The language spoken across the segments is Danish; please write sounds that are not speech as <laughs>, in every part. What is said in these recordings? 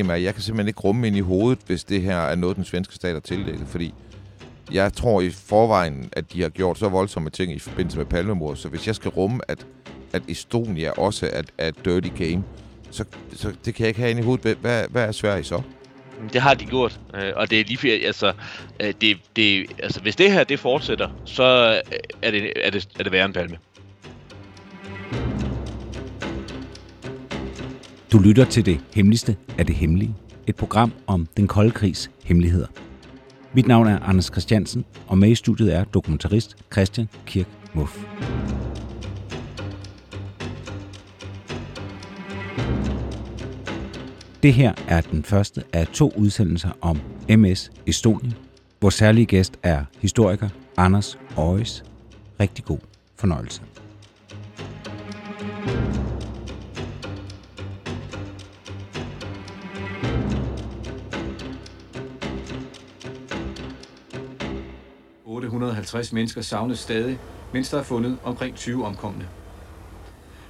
Problem er, at jeg kan simpelthen ikke rumme ind i hovedet, hvis det her er noget, den svenske stat har tildækket. Fordi jeg tror i forvejen, at de har gjort så voldsomme ting i forbindelse med palmemord. Så hvis jeg skal rumme, at, at Estonia også er, er et dirty game, så, så det kan jeg ikke have ind i hovedet. Hvad, hvad er Sverige så? Det har de gjort, øh, og det er lige altså, øh, det, det, altså, hvis det her det fortsætter, så øh, er det, er det, er det værre end Palme. Du lytter til det hemmeligste af det hemmelige. Et program om den kolde krigs hemmeligheder. Mit navn er Anders Christiansen, og med i studiet er dokumentarist Christian Kirk Muff. Det her er den første af to udsendelser om MS Estonia. Vores særlige gæst er historiker Anders Øjes. Rigtig god fornøjelse. – 850 mennesker savnes stadig, mens der er fundet omkring 20 omkomne.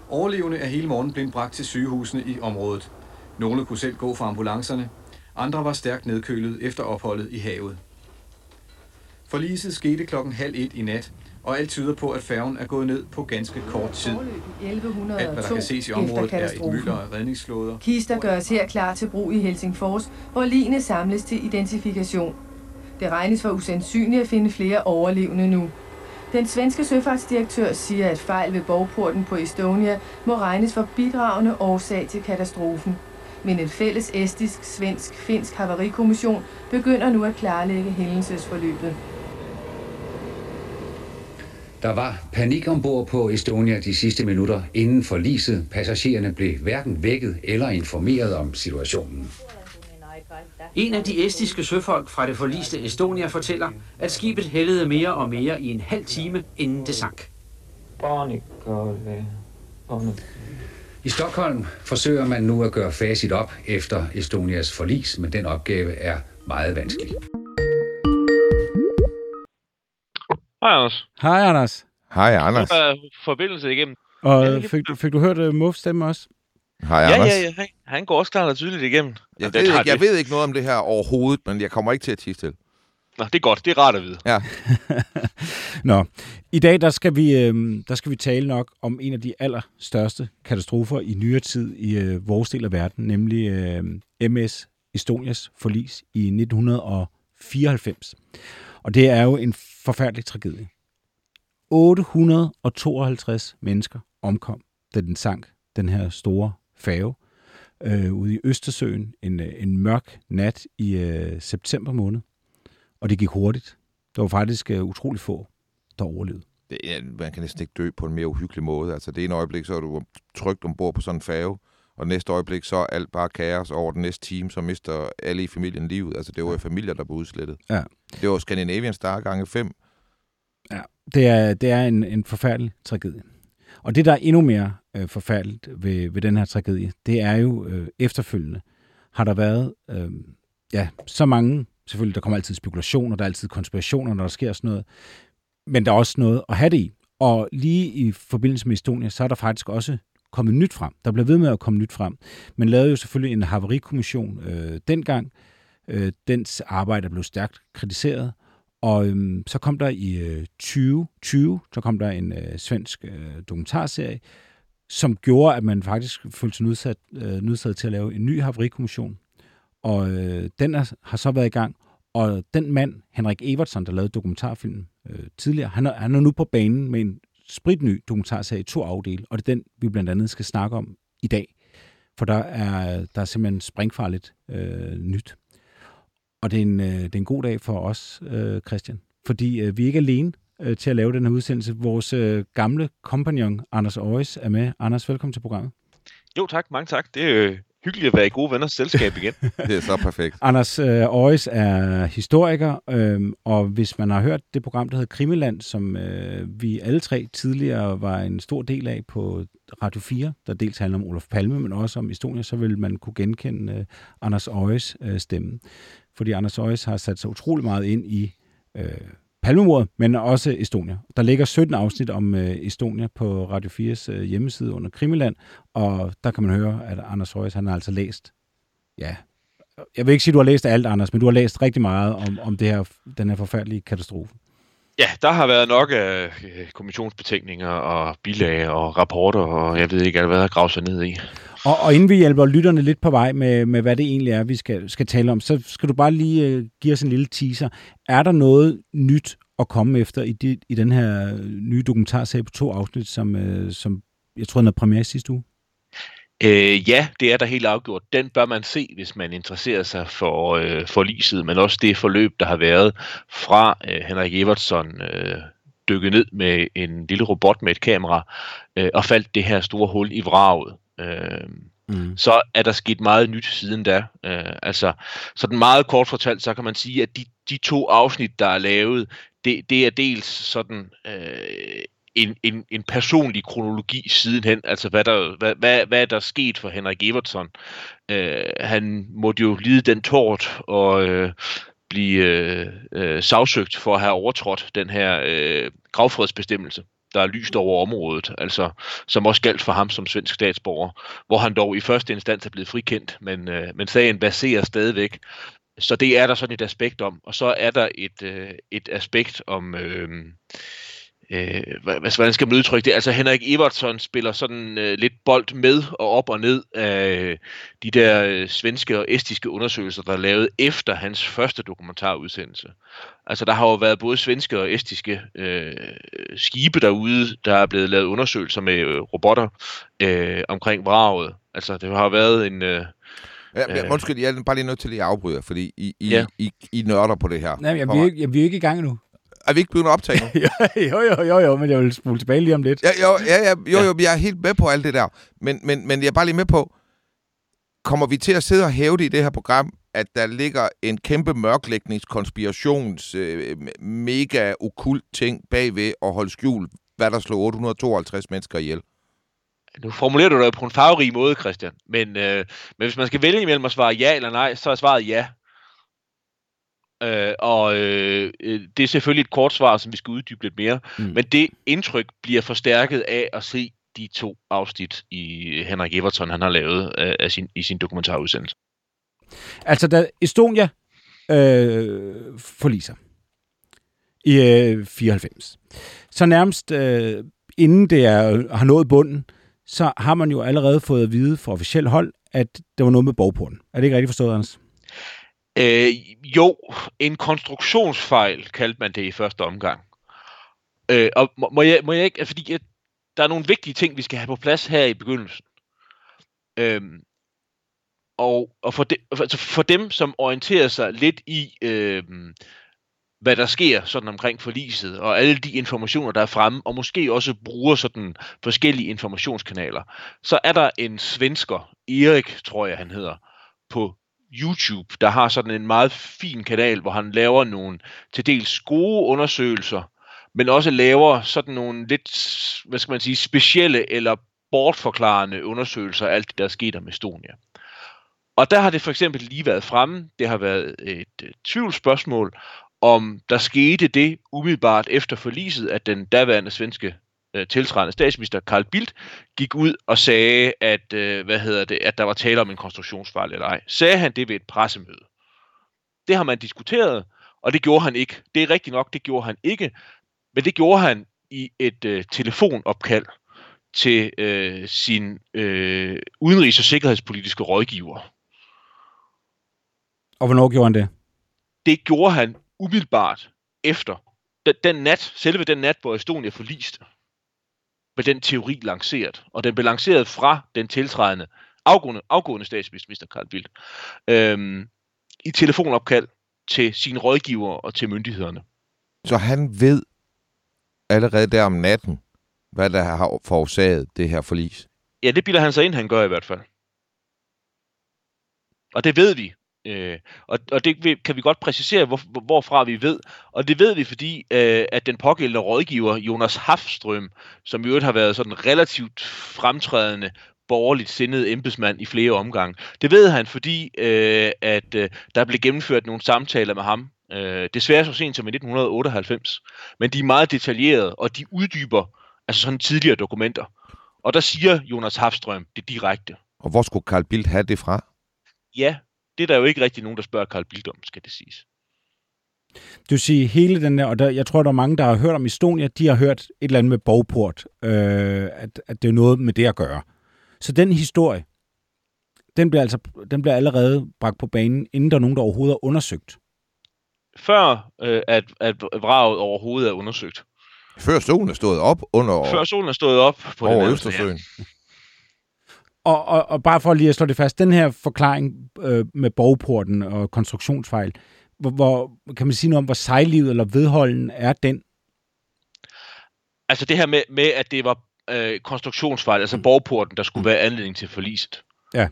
Overlevende er hele morgen blevet bragt til sygehusene i området. Nogle kunne selv gå fra ambulancerne, andre var stærkt nedkølet efter opholdet i havet. Forliset skete klokken halv et i nat, og alt tyder på, at færgen er gået ned på ganske kort tid. Alt, hvad der kan ses i området, er et mylder af redningsflåder. Kister gøres her klar til brug i Helsingfors, hvor ligene samles til identifikation. Det regnes for usandsynligt at finde flere overlevende nu. Den svenske søfartsdirektør siger, at fejl ved borgporten på Estonia må regnes for bidragende årsag til katastrofen. Men en fælles estisk, svensk, finsk havarikommission begynder nu at klarlægge hændelsesforløbet. Der var panik ombord på Estonia de sidste minutter inden forliset. Passagererne blev hverken vækket eller informeret om situationen. En af de estiske søfolk fra det forliste Estonia fortæller, at skibet hældede mere og mere i en halv time, inden det sank. I Stockholm forsøger man nu at gøre facit op efter Estonias forlis, men den opgave er meget vanskelig. Hej, Anders. Hej, Anders. Hej, Anders. Nu er forbindelse igennem. Og fik, du, fik du hørt uh, Muffs stemme også? Hej, Ja, Anders. ja, ja. Han, han går også klart og tydeligt igennem. Jeg, Og ved ikke, jeg det. ved ikke noget om det her overhovedet, men jeg kommer ikke til at tisse til. Nå, det er godt. Det er rart at vide. Ja. <laughs> Nå, i dag der skal, vi, øh, der skal vi tale nok om en af de allerstørste katastrofer i nyere tid i øh, vores del af verden, nemlig øh, MS Estonias forlis i 1994. Og det er jo en forfærdelig tragedie. 852 mennesker omkom, da den sank, den her store færge, øh, ude i Østersøen en, øh, en mørk nat i øh, september måned. Og det gik hurtigt. Der var faktisk uh, utrolig få, der overlevede. Det, man kan næsten ikke dø på en mere uhyggelig måde. Altså, det ene øjeblik, så er du trygt ombord på sådan en færge, og næste øjeblik, så er alt bare kaos. Over den næste time, så mister alle i familien livet. Altså, det var jo familier, der blev udslettet. Ja. Det var Scandinavian Star gange fem. Ja, det er, det er en, en forfærdelig tragedie. Og det, der er endnu mere øh, forfærdeligt ved, ved den her tragedie, det er jo øh, efterfølgende, har der været øh, ja, så mange, selvfølgelig der kommer altid spekulationer, der er altid konspirationer, når der sker sådan noget, men der er også noget at have det i. Og lige i forbindelse med Estonia, så er der faktisk også kommet nyt frem. Der blev ved med at komme nyt frem. Man lavede jo selvfølgelig en havarikommission øh, dengang. Øh, dens arbejde blev stærkt kritiseret, og øhm, så kom der i øh, 2020, så kom der en øh, svensk øh, dokumentarserie, som gjorde, at man faktisk følte sig nødsat, øh, nødsaget til at lave en ny haverikommission. Og øh, den er, har så været i gang. Og den mand, Henrik Evertsson, der lavede dokumentarfilmen øh, tidligere, han er, han er nu på banen med en spritny dokumentarserie i to afdele, og det er den, vi blandt andet skal snakke om i dag. For der er, der er simpelthen springfarligt øh, nyt. Og det er, en, øh, det er en god dag for os, øh, Christian. Fordi øh, vi er ikke alene. øh, til at lave den her udsendelse. Vores øh, gamle kompagnon, Anders Øjes, er med. Anders, velkommen til programmet. Jo tak, mange tak. Det er øh, hyggeligt at være i gode venners selskab igen. <laughs> det er så perfekt. Anders øh, Øjes er historiker, øh, og hvis man har hørt det program, der hedder Krimiland, som øh, vi alle tre tidligere var en stor del af på Radio 4, der dels handler om Olof Palme, men også om Estonia, så vil man kunne genkende øh, Anders Øjes øh, stemme. Fordi Anders Øjes har sat sig utrolig meget ind i øh, Palmemordet, men også Estonia. Der ligger 17 afsnit om øh, Estonia på Radio 4's øh, hjemmeside under Krimiland, og der kan man høre, at Anders Højes, han har altså læst, ja, jeg vil ikke sige, at du har læst alt, Anders, men du har læst rigtig meget om, om det her, den her forfærdelige katastrofe. Ja, der har været nok af øh, kommissionsbetænkninger og bilag og rapporter, og jeg ved ikke hvad der gravet sig ned i. Og, og inden vi hjælper lytterne lidt på vej med, med hvad det egentlig er, vi skal, skal tale om, så skal du bare lige øh, give os en lille teaser. Er der noget nyt at komme efter i, de, i den her øh, nye dokumentarserie på to afsnit, som, øh, som jeg tror, den er premiere sidste uge? Øh, ja, det er der helt afgjort. Den bør man se, hvis man interesserer sig for øh, forliset, men også det forløb, der har været fra øh, Henrik Evertsson øh, dykket ned med en lille robot med et kamera øh, og faldt det her store hul i vraget. Øh, mm. Så er der sket meget nyt siden da. Øh, altså, den meget kort fortalt, så kan man sige, at de, de to afsnit, der er lavet, det, det er dels sådan øh, en, en, en personlig kronologi sidenhen, altså hvad der, hvad, hvad, hvad er der sket for Henrik Evertsson. Øh, han måtte jo lide den tort og øh, blive øh, øh, sagsøgt for at have overtrådt den her øh, gravfredsbestemmelse der er lyst over området, altså som også galt for ham som svensk statsborger, hvor han dog i første instans er blevet frikendt, men, øh, men sagen baserer stadigvæk. Så det er der sådan et aspekt om. Og så er der et, øh, et aspekt om... Øh, øh, hvordan skal man udtrykke det? Altså Henrik Evertsson spiller sådan øh, lidt bold med og op og ned af de der øh, svenske og estiske undersøgelser, der er lavet efter hans første dokumentarudsendelse. Altså der har jo været både svenske og estiske øh, skibe derude, der er blevet lavet undersøgelser med øh, robotter øh, omkring vraget. Altså det har været en... Øh, Ja, men, undskyld, jeg er bare lige nødt til at afbryde, fordi I, I, ja. I, I nørder på det her. Nej, jeg, vi, er, jeg, vi er ikke i gang nu. Er vi ikke begyndt at optage nu? <laughs> jo, jo, jo, jo, men jeg vil spole tilbage lige om lidt. Ja, jo, ja, ja, jo, jo, jeg er helt med på alt det der. Men, men, men jeg er bare lige med på, kommer vi til at sidde og hæve det i det her program, at der ligger en kæmpe mørklægningskonspirations øh, mega okult ting bagved at holde skjul, hvad der slog 852 mennesker ihjel? Nu formulerer du det på en farverig måde, Christian. Men, øh, men hvis man skal vælge imellem at svare ja eller nej, så er svaret ja. Øh, og øh, øh, det er selvfølgelig et kort svar, som vi skal uddybe lidt mere. Mm. Men det indtryk bliver forstærket af at se de to afsnit i Henrik Everton, han har lavet øh, af sin, i sin dokumentarudsendelse. Altså, da Estonia øh, forliser i øh, 94, så nærmest øh, inden det er, har nået bunden, så har man jo allerede fået at vide fra officielt hold, at der var noget med bogporten. Er det ikke rigtigt forstået, Anders? Øh, jo, en konstruktionsfejl kaldte man det i første omgang. Øh, og må, må, jeg, må jeg ikke, fordi jeg, der er nogle vigtige ting, vi skal have på plads her i begyndelsen. Øh, og og for, de, altså for dem, som orienterer sig lidt i, øh, hvad der sker sådan omkring forliset, og alle de informationer, der er fremme, og måske også bruger sådan forskellige informationskanaler, så er der en svensker, Erik, tror jeg han hedder, på YouTube, der har sådan en meget fin kanal, hvor han laver nogle til dels gode undersøgelser, men også laver sådan nogle lidt, hvad skal man sige, specielle eller bortforklarende undersøgelser af alt det, der er sket om Estonia. Og der har det for eksempel lige været fremme, det har været et øh, tvivlsspørgsmål, om der skete det umiddelbart efter forliset, at den daværende svenske øh, tiltrædende statsminister Carl Bildt gik ud og sagde, at, øh, hvad hedder det, at der var tale om en konstruktionsfejl eller ej. Sagde han det ved et pressemøde? Det har man diskuteret, og det gjorde han ikke. Det er rigtigt nok, det gjorde han ikke, men det gjorde han i et øh, telefonopkald til øh, sin øh, udenrigs- og sikkerhedspolitiske rådgiver. Og hvornår gjorde han det? Det gjorde han umiddelbart efter. Den, den nat, selve den nat, hvor Estonia forliste med den teori lanceret. Og den blev lanceret fra den tiltrædende afgående, afgående statsminister Carl Bildt øhm, i telefonopkald til sine rådgiver og til myndighederne. Så han ved allerede der om natten, hvad der har forårsaget det her forlis? Ja, det bilder han sig ind, han gør i hvert fald. Og det ved vi. Øh, og, og det kan vi godt præcisere, hvor, hvorfra vi ved. Og det ved vi, fordi øh, at den pågældende rådgiver, Jonas Hafstrøm, som i øvrigt har været sådan relativt fremtrædende borgerligt sindet embedsmand i flere omgange. Det ved han, fordi øh, at øh, der blev gennemført nogle samtaler med ham, øh, desværre så sent som i 1998. Men de er meget detaljerede, og de uddyber altså sådan tidligere dokumenter. Og der siger Jonas Hafstrøm det direkte. Og hvor skulle Carl Bildt have det fra? Ja, det er der jo ikke rigtig nogen, der spørger Carl Bildt om, skal det siges. Du siger hele den der, og der, jeg tror, der er mange, der har hørt om Estonia, de har hørt et eller andet med bogport, øh, at, at det er noget med det at gøre. Så den historie, den bliver, altså, den bliver allerede bragt på banen, inden der er nogen, der overhovedet er undersøgt. Før øh, at, at vraget overhovedet er undersøgt. Før solen er stået op under... Før solen er stået op på over den Østersøen. Ja. Og, og, og bare for lige at slå det fast, den her forklaring øh, med borgporten og konstruktionsfejl, hvor, hvor kan man sige noget om, hvor sejlivet eller vedholden er den? Altså det her med, med at det var øh, konstruktionsfejl, altså mm. borgporten, der skulle mm. være anledning til forliset. Ja.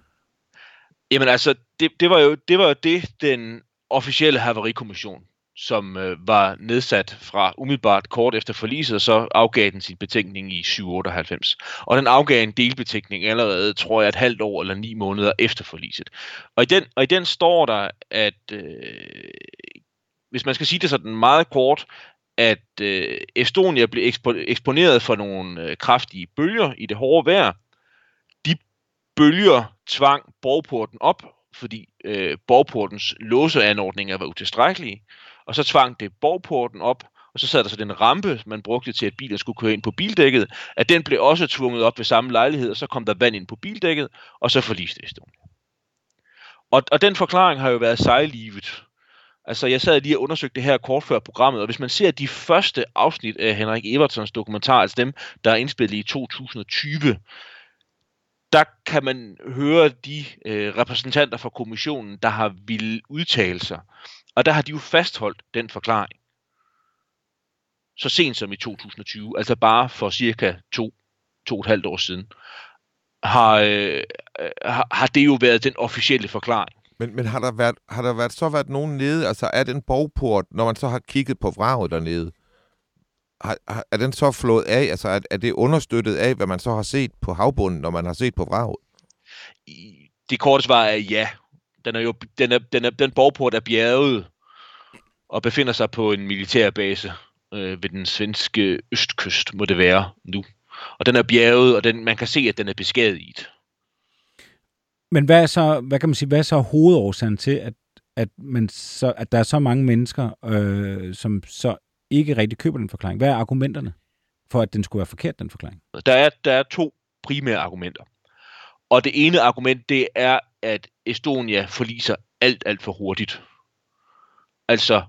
Jamen altså, det, det, var jo, det var jo det, den officielle haverikommission som øh, var nedsat fra umiddelbart kort efter forliset, og så afgav den sin betænkning i 798. Og den afgav en delbetænkning allerede, tror jeg, et halvt år eller ni måneder efter forliset. Og i den, og i den står der, at øh, hvis man skal sige det sådan meget kort, at øh, Estonia blev ekspo- eksponeret for nogle øh, kraftige bølger i det hårde vejr. De bølger tvang borgporten op, fordi øh, borgportens låseanordninger var utilstrækkelige og så tvang det borgporten op, og så sad der så den rampe, man brugte til, at bilen skulle køre ind på bildækket, at den blev også tvunget op ved samme lejlighed, og så kom der vand ind på bildækket, og så forliste Estonia. Og, og den forklaring har jo været sejlivet. Altså, jeg sad lige og undersøgte det her kort før programmet, og hvis man ser de første afsnit af Henrik Evertsons dokumentar, altså dem, der er indspillet i 2020, der kan man høre de øh, repræsentanter fra kommissionen, der har ville udtale sig. Og der har de jo fastholdt den forklaring. Så sent som i 2020, altså bare for cirka to, to og et halvt år siden, har, øh, har, har det jo været den officielle forklaring. Men, men har, der været, har der været, så været nogen nede, altså er den bogport, når man så har kigget på vraget dernede, har, har, er den så flået af, altså er, er det understøttet af, hvad man så har set på havbunden, når man har set på vraget? Det korte svar er ja. Den, er jo, den, er, den, er, den borgport er bjerget og befinder sig på en militærbase øh, ved den svenske østkyst, må det være nu. Og den er bjerget, og den, man kan se, at den er beskadiget. Men hvad er så, hvad kan man sige, hvad er så hovedårsagen til, at, at, man så, at der er så mange mennesker, øh, som så ikke rigtig køber den forklaring? Hvad er argumenterne for, at den skulle være forkert, den forklaring? Der er, der er to primære argumenter. Og det ene argument, det er, at Estonia forliser alt, alt for hurtigt. Altså,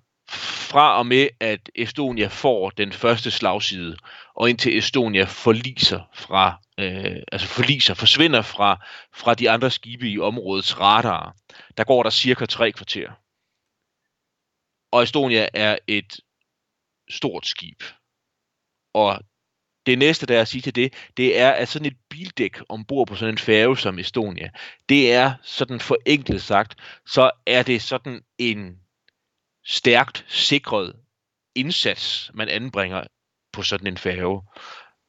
fra og med, at Estonia får den første slagside, og indtil Estonia forliser fra, øh, altså forliser, forsvinder fra, fra de andre skibe i områdets radar, der går der cirka tre kvarter. Og Estonia er et stort skib. Og det næste, der er at sige til det, det er, at sådan et bildæk ombord på sådan en færge som Estonia, det er sådan forenklet sagt, så er det sådan en stærkt sikret indsats, man anbringer på sådan en færge.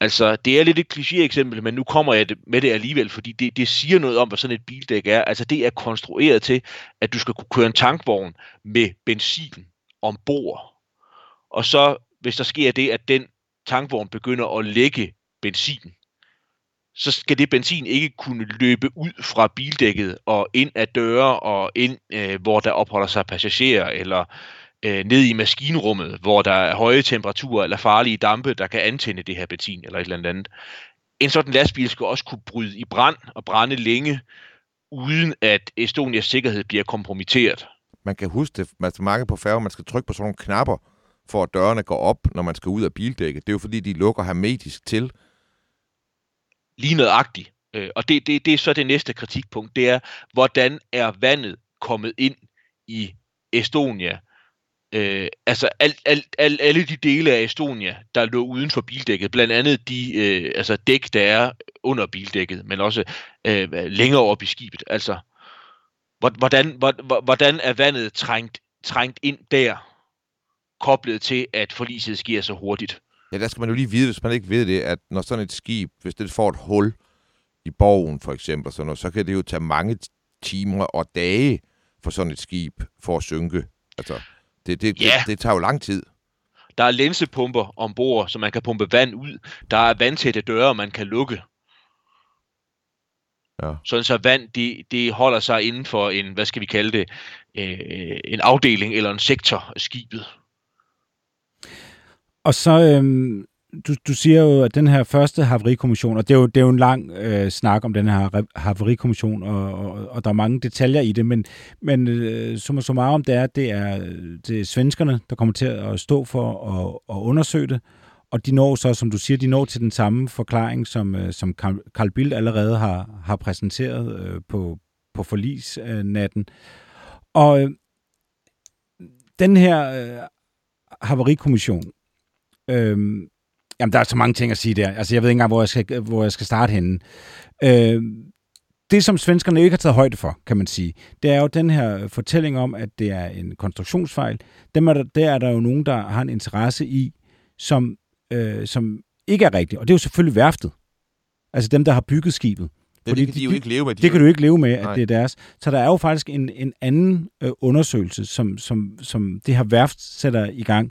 Altså, det er lidt et kliché-eksempel, men nu kommer jeg med det alligevel, fordi det, det siger noget om, hvad sådan et bildæk er. Altså, det er konstrueret til, at du skal kunne køre en tankvogn med benzin ombord. Og så, hvis der sker det, at den tankvogn begynder at lægge benzin, så skal det benzin ikke kunne løbe ud fra bildækket og ind ad døre og ind, øh, hvor der opholder sig passagerer, eller øh, ned i maskinrummet, hvor der er høje temperaturer eller farlige dampe, der kan antænde det her benzin eller et eller andet. En sådan lastbil skal også kunne bryde i brand og brænde længe, uden at Estonias sikkerhed bliver kompromitteret. Man kan huske det, man på færge, man skal trykke på sådan nogle knapper, for at dørene går op, når man skal ud af bildækket. Det er jo fordi, de lukker hermetisk til, lige nøjagtigt. Øh, og det, det, det er så det næste kritikpunkt, det er, hvordan er vandet kommet ind i Estonia øh, altså alt, alt, alt, alle de dele af Estonia, der lå uden for bildækket, blandt andet de øh, altså dæk, der er under bildækket, men også øh, længere op i skibet. Altså, hvordan, hvordan er vandet trængt, trængt ind der, koblet til, at forliset sker så hurtigt? Ja, der skal man jo lige vide, hvis man ikke ved det, at når sådan et skib, hvis det får et hul i borgen for eksempel, sådan noget, så kan det jo tage mange timer og dage for sådan et skib for at synke. Altså, det, det, yeah. det, det tager jo lang tid. Der er lænsepumper ombord, så man kan pumpe vand ud. Der er vandtætte døre, man kan lukke. Ja. Sådan så vand, det, det holder sig inden for en, hvad skal vi kalde det, øh, en afdeling eller en sektor af skibet. Og så, øhm, du, du siger jo, at den her første haverikommission, og det er jo, det er jo en lang øh, snak om den her haverikommission, og, og, og der er mange detaljer i det, men, men øh, summa summarum, det er, det er, det er svenskerne, der kommer til at stå for at, at undersøge det, og de når så, som du siger, de når til den samme forklaring, som, øh, som Carl Bildt allerede har, har præsenteret øh, på, på forlisnatten. Og øh, den her øh, haverikommission, øh, Jamen, der er så mange ting at sige der. Altså, jeg ved ikke engang, hvor jeg skal, hvor jeg skal starte henne. Øh, det, som svenskerne ikke har taget højde for, kan man sige, det er jo den her fortælling om, at det er en konstruktionsfejl. Dem er der, der er der jo nogen, der har en interesse i, som, øh, som ikke er rigtigt. Og det er jo selvfølgelig værftet. Altså dem, der har bygget skibet. Ja, Fordi det kan de, de jo ikke leve med. De det kan du ikke leve med, at Nej. det er deres. Så der er jo faktisk en, en anden øh, undersøgelse, som, som, som det her værft sætter i gang,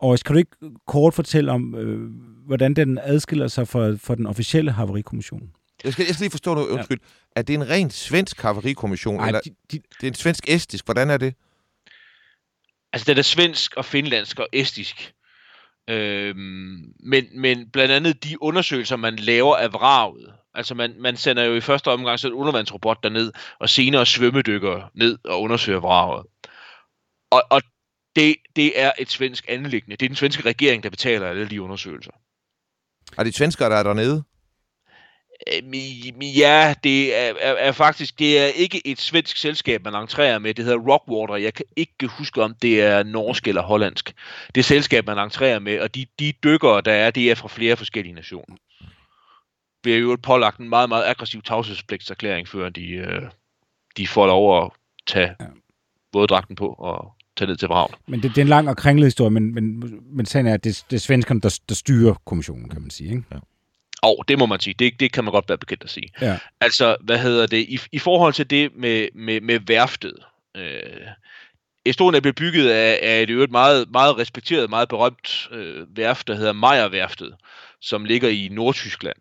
og skal du ikke kort fortælle om, øh, hvordan den adskiller sig fra, fra den officielle haverikommission? Jeg skal, jeg skal lige forstå noget, undskyld. Ja. Er det en rent svensk haverikommission, Ej, eller de, de, det er en svensk-estisk? Hvordan er det? Altså, det er svensk og finlandsk og estisk. Øhm, men, men blandt andet de undersøgelser, man laver af vraget, altså man, man sender jo i første omgang så en undervandsrobot derned, og senere svømmedykker ned og undersøger vraget. Og, og det, det er et svensk anlæggende. Det er den svenske regering, der betaler alle de undersøgelser. Er det svenskere, der er dernede? Ja, det er, er, er faktisk det er ikke et svensk selskab, man entrerer med. Det hedder Rockwater. Jeg kan ikke huske, om det er norsk eller hollandsk. Det er selskab, man entrerer med, og de, de dykkere, der er, det er fra flere forskellige nationer. Vi har jo pålagt en meget, meget aggressiv tavshedspligtserklæring, før de, øh, de får lov at tage ja. dragten på og tage ned til Braun. Men det, det er en lang og kringlet historie, men, men, men sagen er, at det, det er svenskerne, der, der styrer kommissionen, kan man sige. Ikke? Ja. Og det må man sige. Det, det kan man godt være bekendt at sige. Ja. Altså, hvad hedder det? I, i forhold til det med, med, med værftet. Øh, Estonia blev bygget af, af et øvrigt meget, meget respekteret, meget berømt øh, værft, der hedder Meyer-værftet, som ligger i Nordtyskland.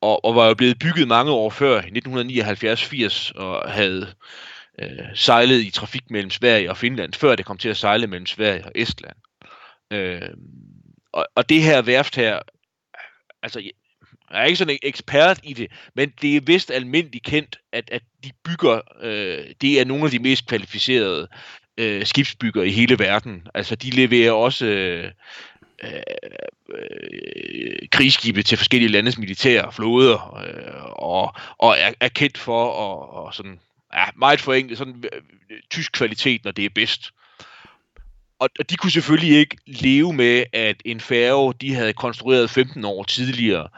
Og, og var jo blevet bygget mange år før, i 1979-80, og havde øh, sejlede i trafik mellem Sverige og Finland, før det kom til at sejle mellem Sverige og Estland. Øh, og, og det her værft her, altså jeg er ikke sådan en ekspert i det, men det er vist almindeligt kendt, at, at de bygger, øh, det er nogle af de mest kvalificerede øh, skibsbygger i hele verden. Altså de leverer også øh, øh, øh, krigsskibe til forskellige landes militære flåder, øh, og, og er, er kendt for at og sådan ja, meget forenklet, sådan øh, tysk kvalitet, når det er bedst. Og, og de kunne selvfølgelig ikke leve med, at en færge, de havde konstrueret 15 år tidligere,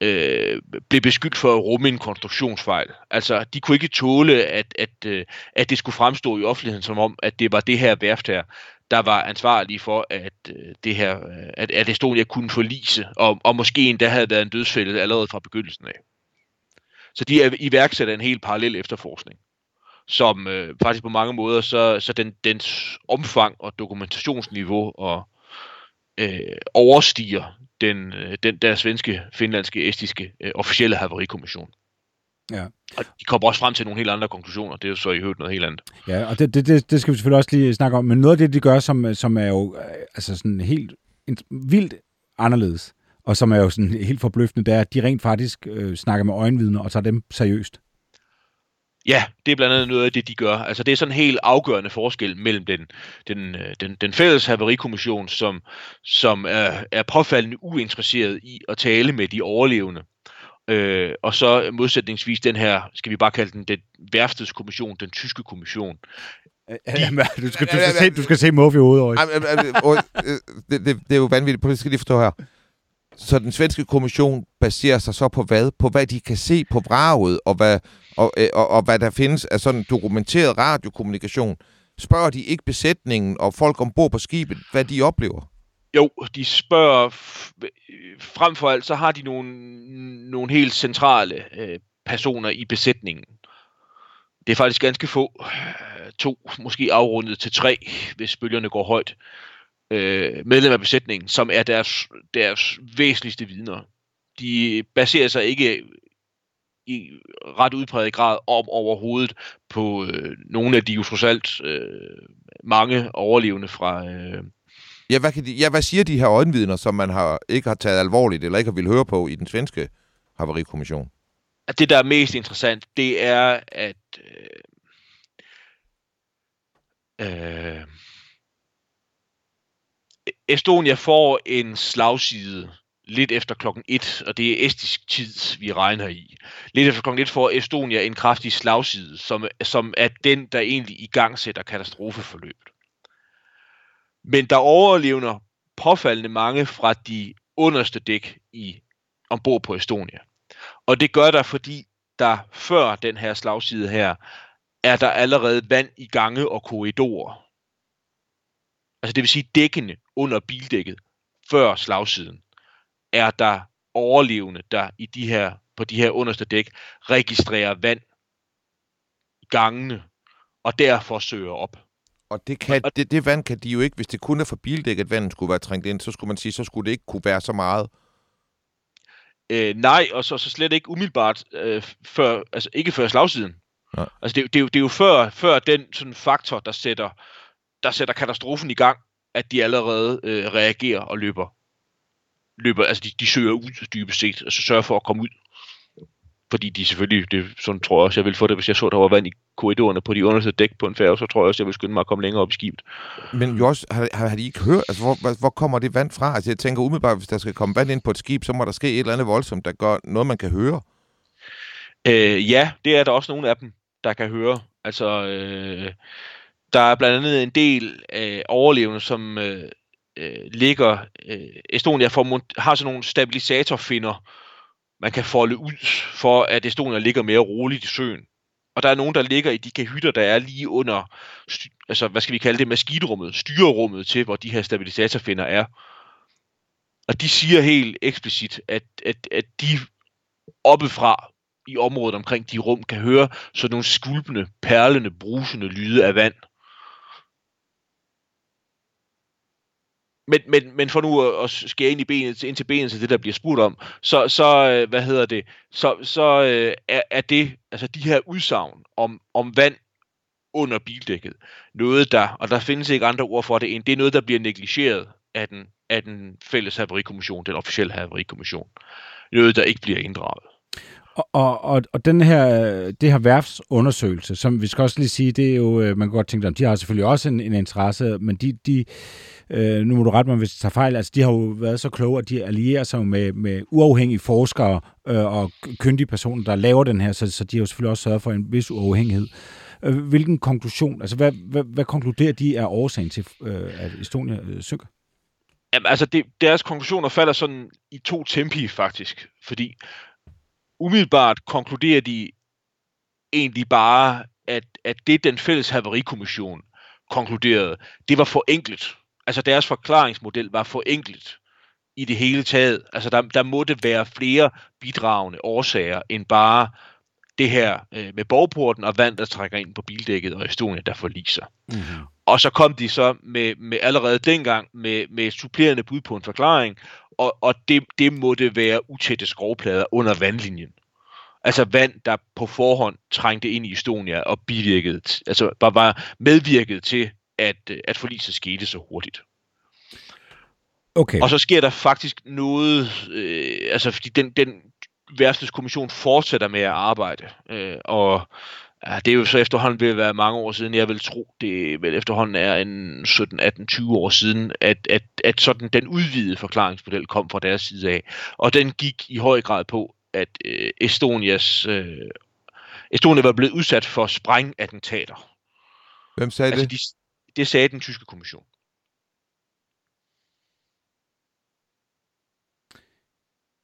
øh, blev beskyldt for at rumme en konstruktionsfejl. Altså, de kunne ikke tåle, at, at, øh, at det skulle fremstå i offentligheden som om, at det var det her værft her, der var ansvarlig for, at øh, det her, at, at Estonia kunne forlise, og, og måske endda havde været en dødsfælde allerede fra begyndelsen af. Så de iværksatte iværksætter en helt parallel efterforskning som øh, faktisk på mange måder, så, så den, dens omfang og dokumentationsniveau og øh, overstiger den, øh, den der svenske, finlandske, estiske øh, officielle haverikommission. Ja. Og de kommer også frem til nogle helt andre konklusioner. Det er jo så i øvrigt noget helt andet. Ja, og det, det, det, det skal vi selvfølgelig også lige snakke om. Men noget af det, de gør, som, som er jo øh, altså sådan helt vildt anderledes, og som er jo sådan helt forbløffende, det er, at de rent faktisk øh, snakker med øjenvidner og tager dem seriøst. Ja, det er blandt andet noget af det, de gør. Altså det er sådan en helt afgørende forskel mellem den, den, øh, den, den fælles haverikommission, som, som er, er påfaldende uinteresseret i at tale med de overlevende, øh, og så modsætningsvis den her, skal vi bare kalde den, den værftets kommission, den tyske kommission, du, skal, du, skal se, du skal se Murphy ud over. Det, det, det er jo vanvittigt. Det skal lige forstå her. Så den svenske kommission baserer sig så på hvad? På hvad de kan se på vraget, og hvad, og, øh, og, og hvad der findes af sådan dokumenteret radiokommunikation. Spørger de ikke besætningen og folk ombord på skibet, hvad de oplever? Jo, de spørger øh, frem for alt, så har de nogle, nogle helt centrale øh, personer i besætningen. Det er faktisk ganske få. Øh, to, måske afrundet til tre, hvis bølgerne går højt. Øh, medlem af besætningen, som er deres, deres væsentligste vidner. De baserer sig ikke i ret udpræget grad om overhovedet på øh, nogle af de jo trods alt øh, mange overlevende fra, øh, Ja, hvad, kan de, ja, hvad siger de her øjenvidner, som man har, ikke har taget alvorligt, eller ikke har vil høre på i den svenske haverikommission? At det, der er mest interessant, det er, at øh, øh, Estonia får en slagside lidt efter klokken 1, og det er estisk tid, vi regner i. Lidt efter klokken 1 får Estonia en kraftig slagside, som, som er den, der egentlig i gang sætter katastrofeforløbet. Men der overlevner påfaldende mange fra de underste dæk i ombord på Estonia. Og det gør der, fordi der før den her slagside her, er der allerede vand i gange og korridorer. Altså det vil sige dækkene under bildækket før slagsiden, er der overlevende, der i de her, på de her underste dæk registrerer vand i gangene og derfor søger op. Og det, kan, det, det vand kan de jo ikke, hvis det kun er for bildækket, vandet skulle være trængt ind, så skulle man sige, så skulle det ikke kunne være så meget. Øh, nej, og så, så slet ikke umiddelbart, øh, før, altså ikke før slagsiden. Nej. Altså det, det, er jo, det er jo før, før den sådan faktor, der sætter, der sætter katastrofen i gang, at de allerede øh, reagerer og løber. løber altså de, de søger ud dybest set, altså sørger for at komme ud fordi de selvfølgelig, det, sådan tror jeg også, jeg vil få det, hvis jeg så, der var vand i korridorerne på de underste dæk på en færge, så tror jeg også, jeg vil skynde mig at komme længere op i skibet. Men jo også, har, har, har de ikke hørt, altså hvor, hvor kommer det vand fra? Altså jeg tænker umiddelbart, hvis der skal komme vand ind på et skib, så må der ske et eller andet voldsomt, der gør noget, man kan høre. Øh, ja, det er der også nogle af dem, der kan høre. Altså, øh, der er blandt andet en del øh, overlevende, som øh, øh, ligger, øh, Estonia får, har sådan nogle stabilisatorfinder, man kan folde ud, for at Estonia ligger mere roligt i søen. Og der er nogen, der ligger i de kahytter, der er lige under, altså hvad skal vi kalde det, maskinrummet, styrerummet til, hvor de her stabilisatorfinder er. Og de siger helt eksplicit, at, at, at de oppefra i området omkring de rum kan høre sådan nogle skulpende, perlende, brusende lyde af vand. Men, men, men for nu at, at skære ind, i benet, ind til benet til det, der bliver spurgt om, så, så øh, hvad hedder det, så, så øh, er, er det, altså de her udsagn om, om vand under bildækket, noget der, og der findes ikke andre ord for det end, det er noget, der bliver negligeret af den, af den fælles haverikommission, den officielle haverikommission. Noget, der ikke bliver inddraget. Og, og, og, og den her, det her værftsundersøgelse, som vi skal også lige sige, det er jo, øh, man kan godt tænke, at de har selvfølgelig også en, en interesse, men de, de øh, nu må du rette mig, hvis jeg tager fejl, altså de har jo været så kloge, at de allierer sig med, med uafhængige forskere øh, og kyndige personer, der laver den her, så, så de har jo selvfølgelig også sørget for en vis uafhængighed. Øh, hvilken konklusion, altså hvad, hvad, hvad konkluderer de er årsagen til, øh, at Estonia øh, synker? Jamen, altså det, deres konklusioner falder sådan i to tempi faktisk, fordi umiddelbart konkluderer de egentlig bare, at, at det den fælles haverikommission konkluderede, det var for enkelt altså deres forklaringsmodel var for enkelt i det hele taget. Altså der, der måtte være flere bidragende årsager end bare det her øh, med borgporten og vand, der trækker ind på bildækket og Estonia, der forliser. Mm-hmm. Og så kom de så med, med allerede dengang med, med supplerende bud på en forklaring, og, og det, det måtte være utætte skrovplader under vandlinjen. Altså vand, der på forhånd trængte ind i Estonia og bivirkede, altså var, var medvirket til at, øh, at forliset skete så hurtigt. Okay. Og så sker der faktisk noget, øh, altså fordi den, den værfteskommission fortsætter med at arbejde, øh, og ja, det er jo så efterhånden ved at være mange år siden, jeg vil tro, det vel efterhånden er en 17, 18, 20 år siden, at, at, at sådan den udvidede forklaringsmodel kom fra deres side af, og den gik i høj grad på, at øh, Estonias øh, Estonia var blevet udsat for sprængattentater Hvem sagde Altså, det? de, det sagde den tyske kommission.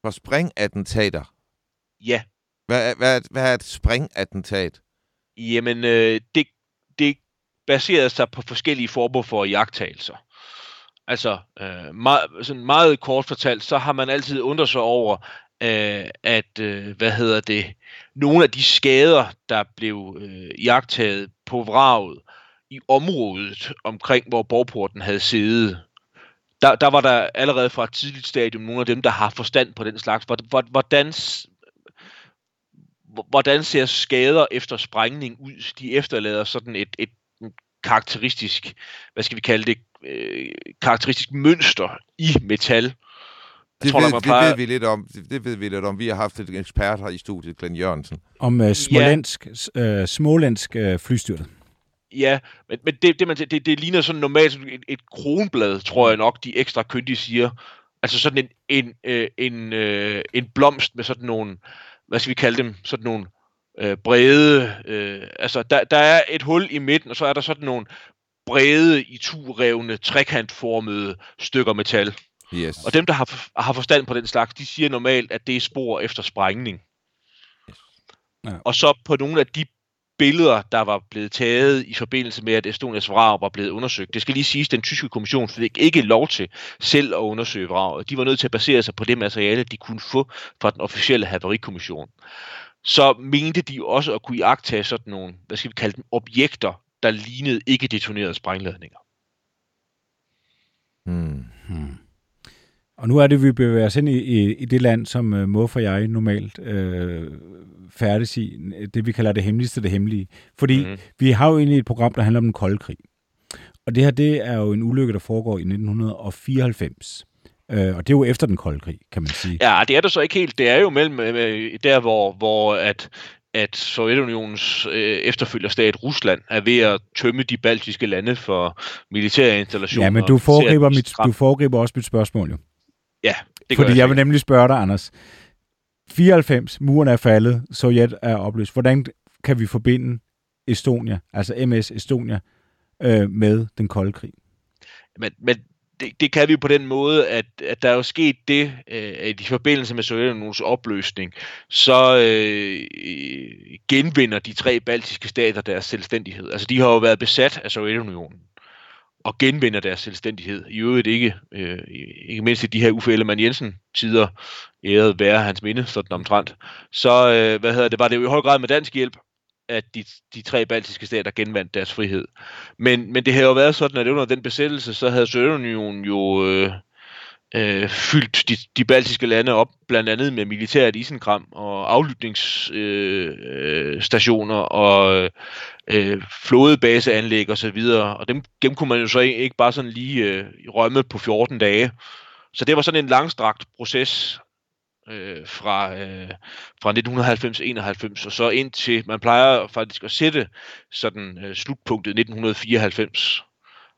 For springattentater. Ja, Hvad, er- hvad, hvad er et springattentat? jamen, øh, det, det baserede sig på forskellige former for jagttagelser. Altså, øh, meget, sådan meget kort fortalt, så har man altid undret sig over, øh, at, øh, hvad hedder det, nogle af de skader, der blev øh, jagttaget på vraget i området omkring, hvor borgporten havde siddet, der, der var der allerede fra et tidligt stadium nogle af dem, der har forstand på den slags. Hvor- hvor- Hvordan, hvordan ser skader efter sprængning ud? De efterlader sådan et, et karakteristisk, hvad skal vi kalde det, øh, karakteristisk mønster i metal. Jeg Det, tror ved, det plejer- ved vi lidt om. Det, ved vi lidt om. Vi har haft et ekspert her i studiet, Glenn Jørgensen. Om øh, smolensk, øh, smålensk øh, flystyrtet. Ja, men, men det, det, man, det, det ligner sådan normalt et, et kronblad, tror jeg nok, de ekstra kyndige siger. Altså sådan en, en, øh, en, øh, en blomst med sådan nogle, hvad skal vi kalde dem, sådan nogle øh, brede, øh, altså der, der er et hul i midten, og så er der sådan nogle brede, i revne trekantformede stykker metal. Yes. Og dem, der har, har forstand på den slags, de siger normalt, at det er spor efter sprængning. Ja. Og så på nogle af de billeder, der var blevet taget i forbindelse med, at Estonias vrag var blevet undersøgt. Det skal lige siges, at den tyske kommission fik ikke lov til selv at undersøge vraget. De var nødt til at basere sig på det materiale, de kunne få fra den officielle haverikommission. Så mente de også at kunne iagtage sådan nogle, hvad skal vi kalde dem, objekter, der lignede ikke detonerede sprængladninger. Hmm. hmm. Og nu er det, vi bevæger os ind i, i, i det land, som uh, Muff og jeg normalt øh, færdes i. Det, vi kalder det hemmeligste det hemmelige. Fordi mm-hmm. vi har jo egentlig et program, der handler om den kolde krig. Og det her, det er jo en ulykke, der foregår i 1994. Øh, og det er jo efter den kolde krig, kan man sige. Ja, det er det så ikke helt. Det er jo mellem øh, der, hvor, hvor at, at Sovjetunionens øh, efterfølgerstat Rusland er ved at tømme de baltiske lande for militære installationer. Ja, men du foregriber, mit, du foregriber også mit spørgsmål jo. Ja, det Fordi jeg, jeg vil nemlig spørge dig, Anders. 94, muren er faldet, Sovjet er opløst. Hvordan kan vi forbinde Estonia, altså MS Estonia, øh, med den kolde krig? Men, men det, det kan vi på den måde, at, at der er jo sket det, øh, at i forbindelse med Sovjetunionens opløsning, så øh, genvinder de tre baltiske stater deres selvstændighed. Altså de har jo været besat af Sovjetunionen og genvinder deres selvstændighed. I øvrigt ikke, øh, ikke mindst i de her Uffe Ellemann Jensen tider, æret være hans minde, sådan omtrent. Så øh, hvad hedder det, var det jo i høj grad med dansk hjælp, at de, de tre baltiske stater genvandt deres frihed. Men, men det havde jo været sådan, at under den besættelse, så havde Sovjetunionen jo øh, øh, fyldt de, de baltiske lande op, blandt andet med militært isenkram og aflytningsstationer øh, øh, stationer og øh, flådebaseanlæg og så videre. Og dem, dem kunne man jo så ikke bare sådan lige øh, rømme på 14 dage. Så det var sådan en langstrakt proces øh, fra, øh, fra 1990-91 og så ind til, man plejer faktisk at sætte sådan øh, slutpunktet 1994.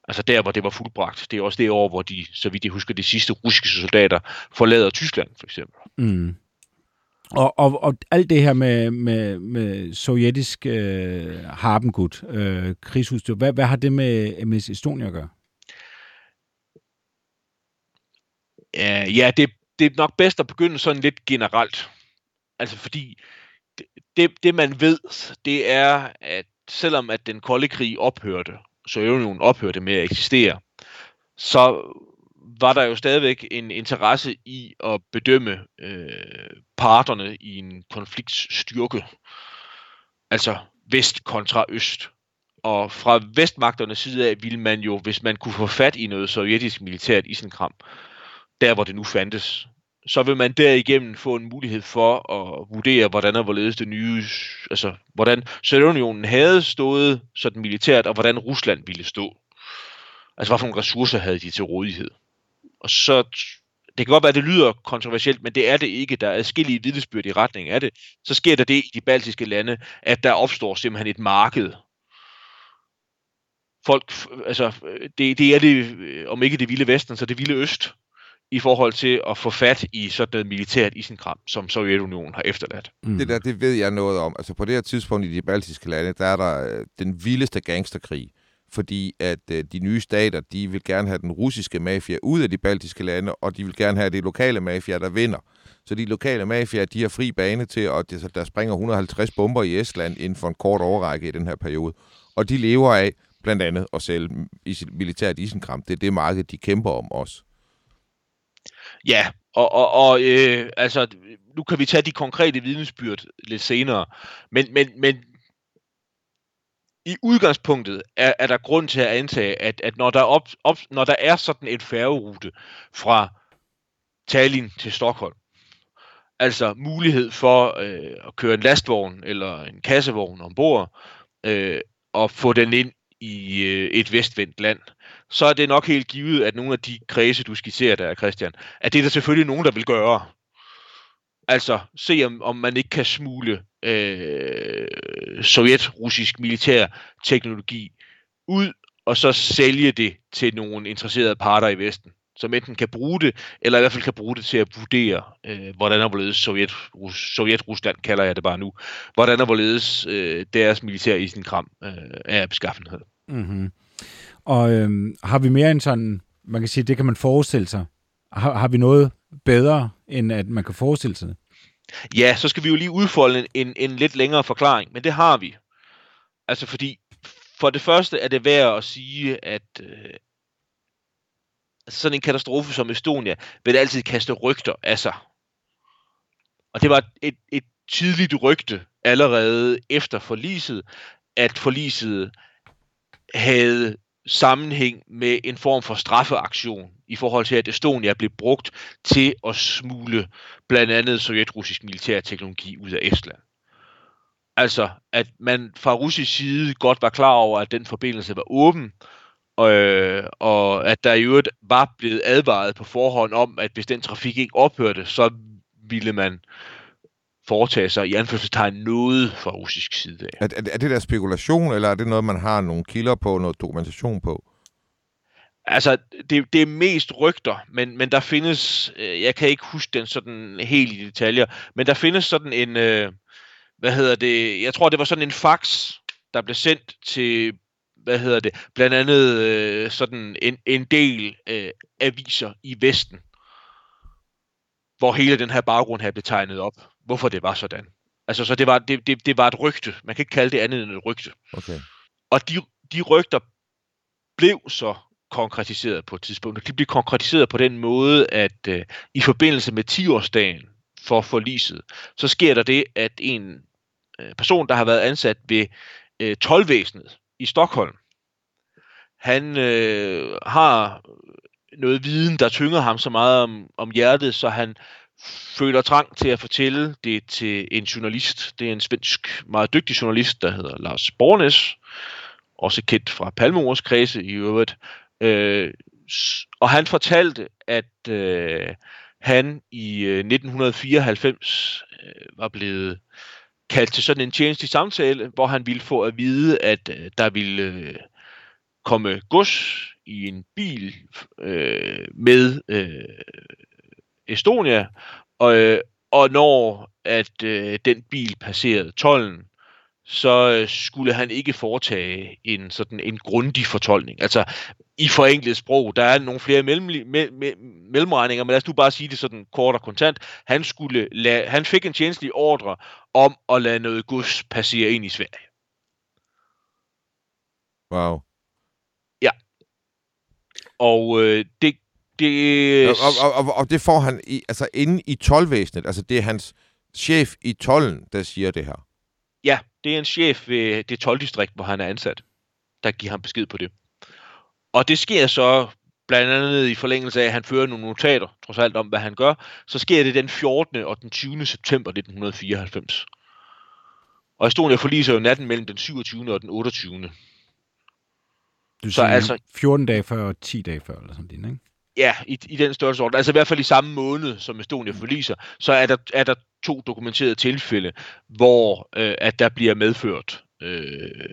Altså der, hvor det var fuldbragt. Det er også det år, hvor de, så vidt jeg husker, de sidste russiske soldater forlader Tyskland, for eksempel. Mm. Og, og, og alt det her med, med, med sovjetisk øh, harpengud, øh, krigsudstyr, hvad, hvad har det med MS Estonia at gøre? Uh, ja, det, det er nok bedst at begynde sådan lidt generelt. Altså fordi det, det, det man ved, det er, at selvom at den kolde krig ophørte, Sovjetunionen ophørte med at eksistere, så var der jo stadigvæk en interesse i at bedømme øh, parterne i en konflikts styrke. Altså vest kontra øst. Og fra vestmagternes side af ville man jo, hvis man kunne få fat i noget sovjetisk militært isenkram, der hvor det nu fandtes, så vil man derigennem få en mulighed for at vurdere, hvordan og hvorledes det nye, altså hvordan Sovjetunionen havde stået sådan militært, og hvordan Rusland ville stå. Altså, hvad for nogle ressourcer havde de til rådighed. Og så, det kan godt være, at det lyder kontroversielt, men det er det ikke. Der er adskillige vidnesbyrd i retning af det. Så sker der det i de baltiske lande, at der opstår simpelthen et marked. Folk, altså, det, det er det, øh, om ikke det vilde vesten, så det vilde øst, i forhold til at få fat i sådan noget militært isenkram, som Sovjetunionen har efterladt. Mm. Det der, det ved jeg noget om. Altså på det her tidspunkt i de baltiske lande, der er der øh, den vildeste gangsterkrig fordi at øh, de nye stater, de vil gerne have den russiske mafia ud af de baltiske lande, og de vil gerne have det lokale mafia, der vinder. Så de lokale mafiaer, de har fri bane til, og der springer 150 bomber i Estland inden for en kort overrække i den her periode. Og de lever af blandt andet at sælge militært isenkram. Det er det marked, de kæmper om også. Ja, og, og, og øh, altså, nu kan vi tage de konkrete vidnesbyrd lidt senere, men, men, men i udgangspunktet er, er der grund til at antage, at, at når, der op, op, når der er sådan en færgerute fra Tallinn til Stockholm, altså mulighed for øh, at køre en lastvogn eller en kassevogn ombord, øh, og få den ind i øh, et vestvendt land, så er det nok helt givet, at nogle af de kredse, du skitserer der, Christian, at det er der selvfølgelig nogen, der vil gøre. Altså, se om, om man ikke kan smule øh, sovjet-russisk militær teknologi ud, og så sælge det til nogle interesserede parter i Vesten, som enten kan bruge det, eller i hvert fald kan bruge det til at vurdere, øh, hvordan er hvorledes Sovjet, Sovjet-Rusland, kalder jeg det bare nu, hvordan er hvorledes øh, deres militær i sin kram øh, er beskaffenhed. Mm-hmm. Og øhm, har vi mere end sådan, man kan sige, det kan man forestille sig. Har, har vi noget bedre, end at man kan forestille sig Ja, så skal vi jo lige udfolde en, en, en lidt længere forklaring, men det har vi. Altså fordi, for det første er det værd at sige, at øh, sådan en katastrofe som Estonia vil altid kaste rygter af sig. Og det var et, et tidligt rygte allerede efter forliset, at forliset havde sammenhæng med en form for straffeaktion i forhold til, at Estonia blev brugt til at smule blandt andet sovjetrussisk militærteknologi ud af Estland. Altså, at man fra russisk side godt var klar over, at den forbindelse var åben, øh, og at der i øvrigt var blevet advaret på forhånd om, at hvis den trafik ikke ophørte, så ville man foretage sig i anførselstegn noget fra russisk side af. Er, er, er det der spekulation, eller er det noget, man har nogle kilder på, noget dokumentation på? Altså, det, det er mest rygter, men, men der findes, øh, jeg kan ikke huske den sådan helt i detaljer, men der findes sådan en, øh, hvad hedder det, jeg tror det var sådan en fax, der blev sendt til, hvad hedder det, blandt andet øh, sådan en, en del øh, aviser i Vesten, hvor hele den her baggrund her blev tegnet op hvorfor det var sådan. Altså, så det var, det, det, det var et rygte. Man kan ikke kalde det andet end et rygte. Okay. Og de, de rygter blev så konkretiseret på et tidspunkt. De blev konkretiseret på den måde, at øh, i forbindelse med 10-årsdagen for forliset, så sker der det, at en øh, person, der har været ansat ved øh, tolvvæsenet i Stockholm, han øh, har noget viden, der tynger ham så meget om, om hjertet, så han føler trang til at fortælle det til en journalist. Det er en svensk, meget dygtig journalist, der hedder Lars Bornes, også kendt fra Palmemors kredse i øvrigt. Øh, og han fortalte, at øh, han i øh, 1994 øh, var blevet kaldt til sådan en tjenestelig samtale, hvor han ville få at vide, at øh, der ville øh, komme gods i en bil øh, med øh, Estonia, og, øh, og når at øh, den bil passerede tollen, så øh, skulle han ikke foretage en sådan en grundig fortolkning. Altså i forenklet sprog, der er nogle flere mellem, me, me, mellemregninger, men lad os nu bare sige det sådan kort og kontant. Han, skulle lade, han fik en tjenestelig ordre om at lade noget gods passere ind i Sverige. Wow. Ja. Og øh, det det... Og, og, og, og det får han i, altså inde i tolvvæsenet. Altså det er hans chef i tollen, der siger det her. Ja, det er en chef ved det 12 distrikt, hvor han er ansat, der giver ham besked på det. Og det sker så blandt andet i forlængelse af, at han fører nogle notater, trods alt om, hvad han gør, så sker det den 14. og den 20. september 1994. Og Estonia forliser jo natten mellem den 27. og den 28. Du så altså 14 dage før og 10 dage før, eller sådan noget, ikke? Ja, i, i den størrelse Altså i hvert fald i samme måned, som Estonia forliser, så er der, er der to dokumenterede tilfælde, hvor øh, at der bliver medført øh,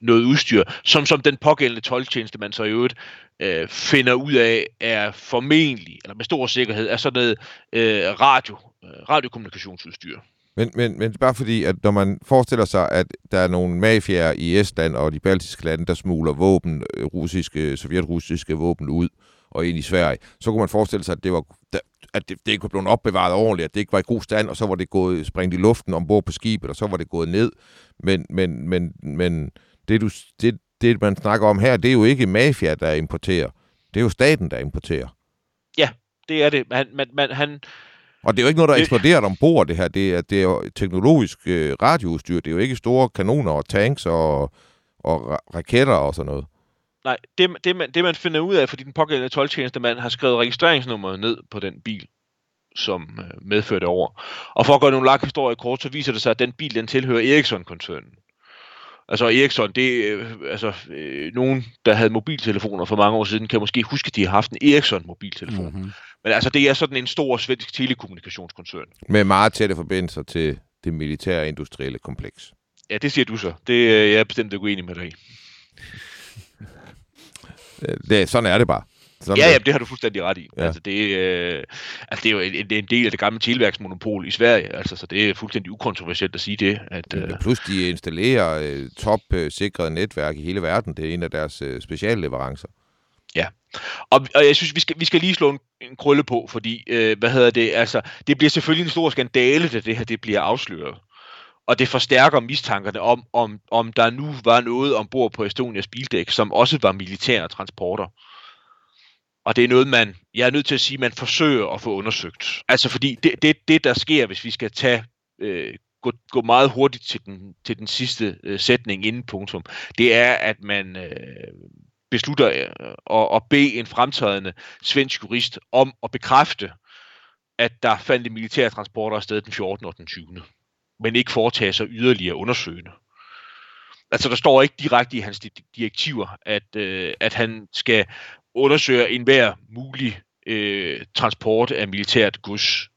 noget udstyr, som som den pågældende tolvtjeneste, man så i øvrigt øh, finder ud af, er formentlig, eller med stor sikkerhed, er sådan noget øh, radio, øh, radiokommunikationsudstyr. Men, men, men bare fordi, at når man forestiller sig, at der er nogle mafiaer i Estland og de baltiske lande, der smugler våben, øh, russiske, sovjetrussiske våben ud og ind i Sverige, så kunne man forestille sig, at det var at det, det ikke var blevet opbevaret ordentligt, at det ikke var i god stand, og så var det gået sprængt i luften ombord på skibet, og så var det gået ned. Men, men, men, men det, du, det, det, man snakker om her, det er jo ikke mafia, der importerer. Det er jo staten, der importerer. Ja, det er det. Han, man, man, han, og det er jo ikke noget, der er eksploderet ombord, det her. Det er, det er jo teknologisk øh, radioudstyr. Det er jo ikke store kanoner og tanks og, og raketter og sådan noget. Nej, det, det, man, det man finder ud af, fordi den pågældende 12 mand har skrevet registreringsnummeret ned på den bil, som øh, medførte over. Og for at gøre nogle lang historie kort, så viser det sig, at den bil, den tilhører Ericsson-koncernen. Altså Ericsson, det er øh, altså, øh, nogen, der havde mobiltelefoner for mange år siden, kan måske huske, at de har haft en Ericsson-mobiltelefon. Mm-hmm. Men altså, det er sådan en stor svensk telekommunikationskoncern. Med meget tætte forbindelser til det militære industrielle kompleks. Ja, det siger du så. Det er jeg bestemt ikke uenig med dig i. det, sådan er det bare. Sådan ja, ja, det har du fuldstændig ret i. Ja. Altså, det, øh, altså, det er jo en, en del af det gamle televærksmonopol i Sverige, altså, så det er fuldstændig ukontroversielt at sige det. At, øh... Plus de installerer øh, top-sikrede netværk i hele verden. Det er en af deres øh, specialleverancer. Ja, og, og jeg synes, vi skal, vi skal lige slå en, en krølle på, fordi, øh, hvad hedder det, altså, det bliver selvfølgelig en stor skandale, da det her det bliver afsløret. Og det forstærker mistankerne om, om, om der nu var noget ombord på Estonias bildæk, som også var militære transporter. Og det er noget, man, jeg er nødt til at sige, man forsøger at få undersøgt. Altså fordi det, det, det der sker, hvis vi skal tage, øh, gå, gå meget hurtigt til den, til den sidste øh, sætning inden punktum, det er, at man øh, beslutter øh, at, at bede en fremtrædende svensk jurist om at bekræfte, at der fandt militære transporter afsted den 14. og den 20. Men ikke foretage sig yderligere undersøgende. Altså der står ikke direkte i hans direktiver, at, øh, at han skal undersøge enhver mulig øh, transport af militært gods.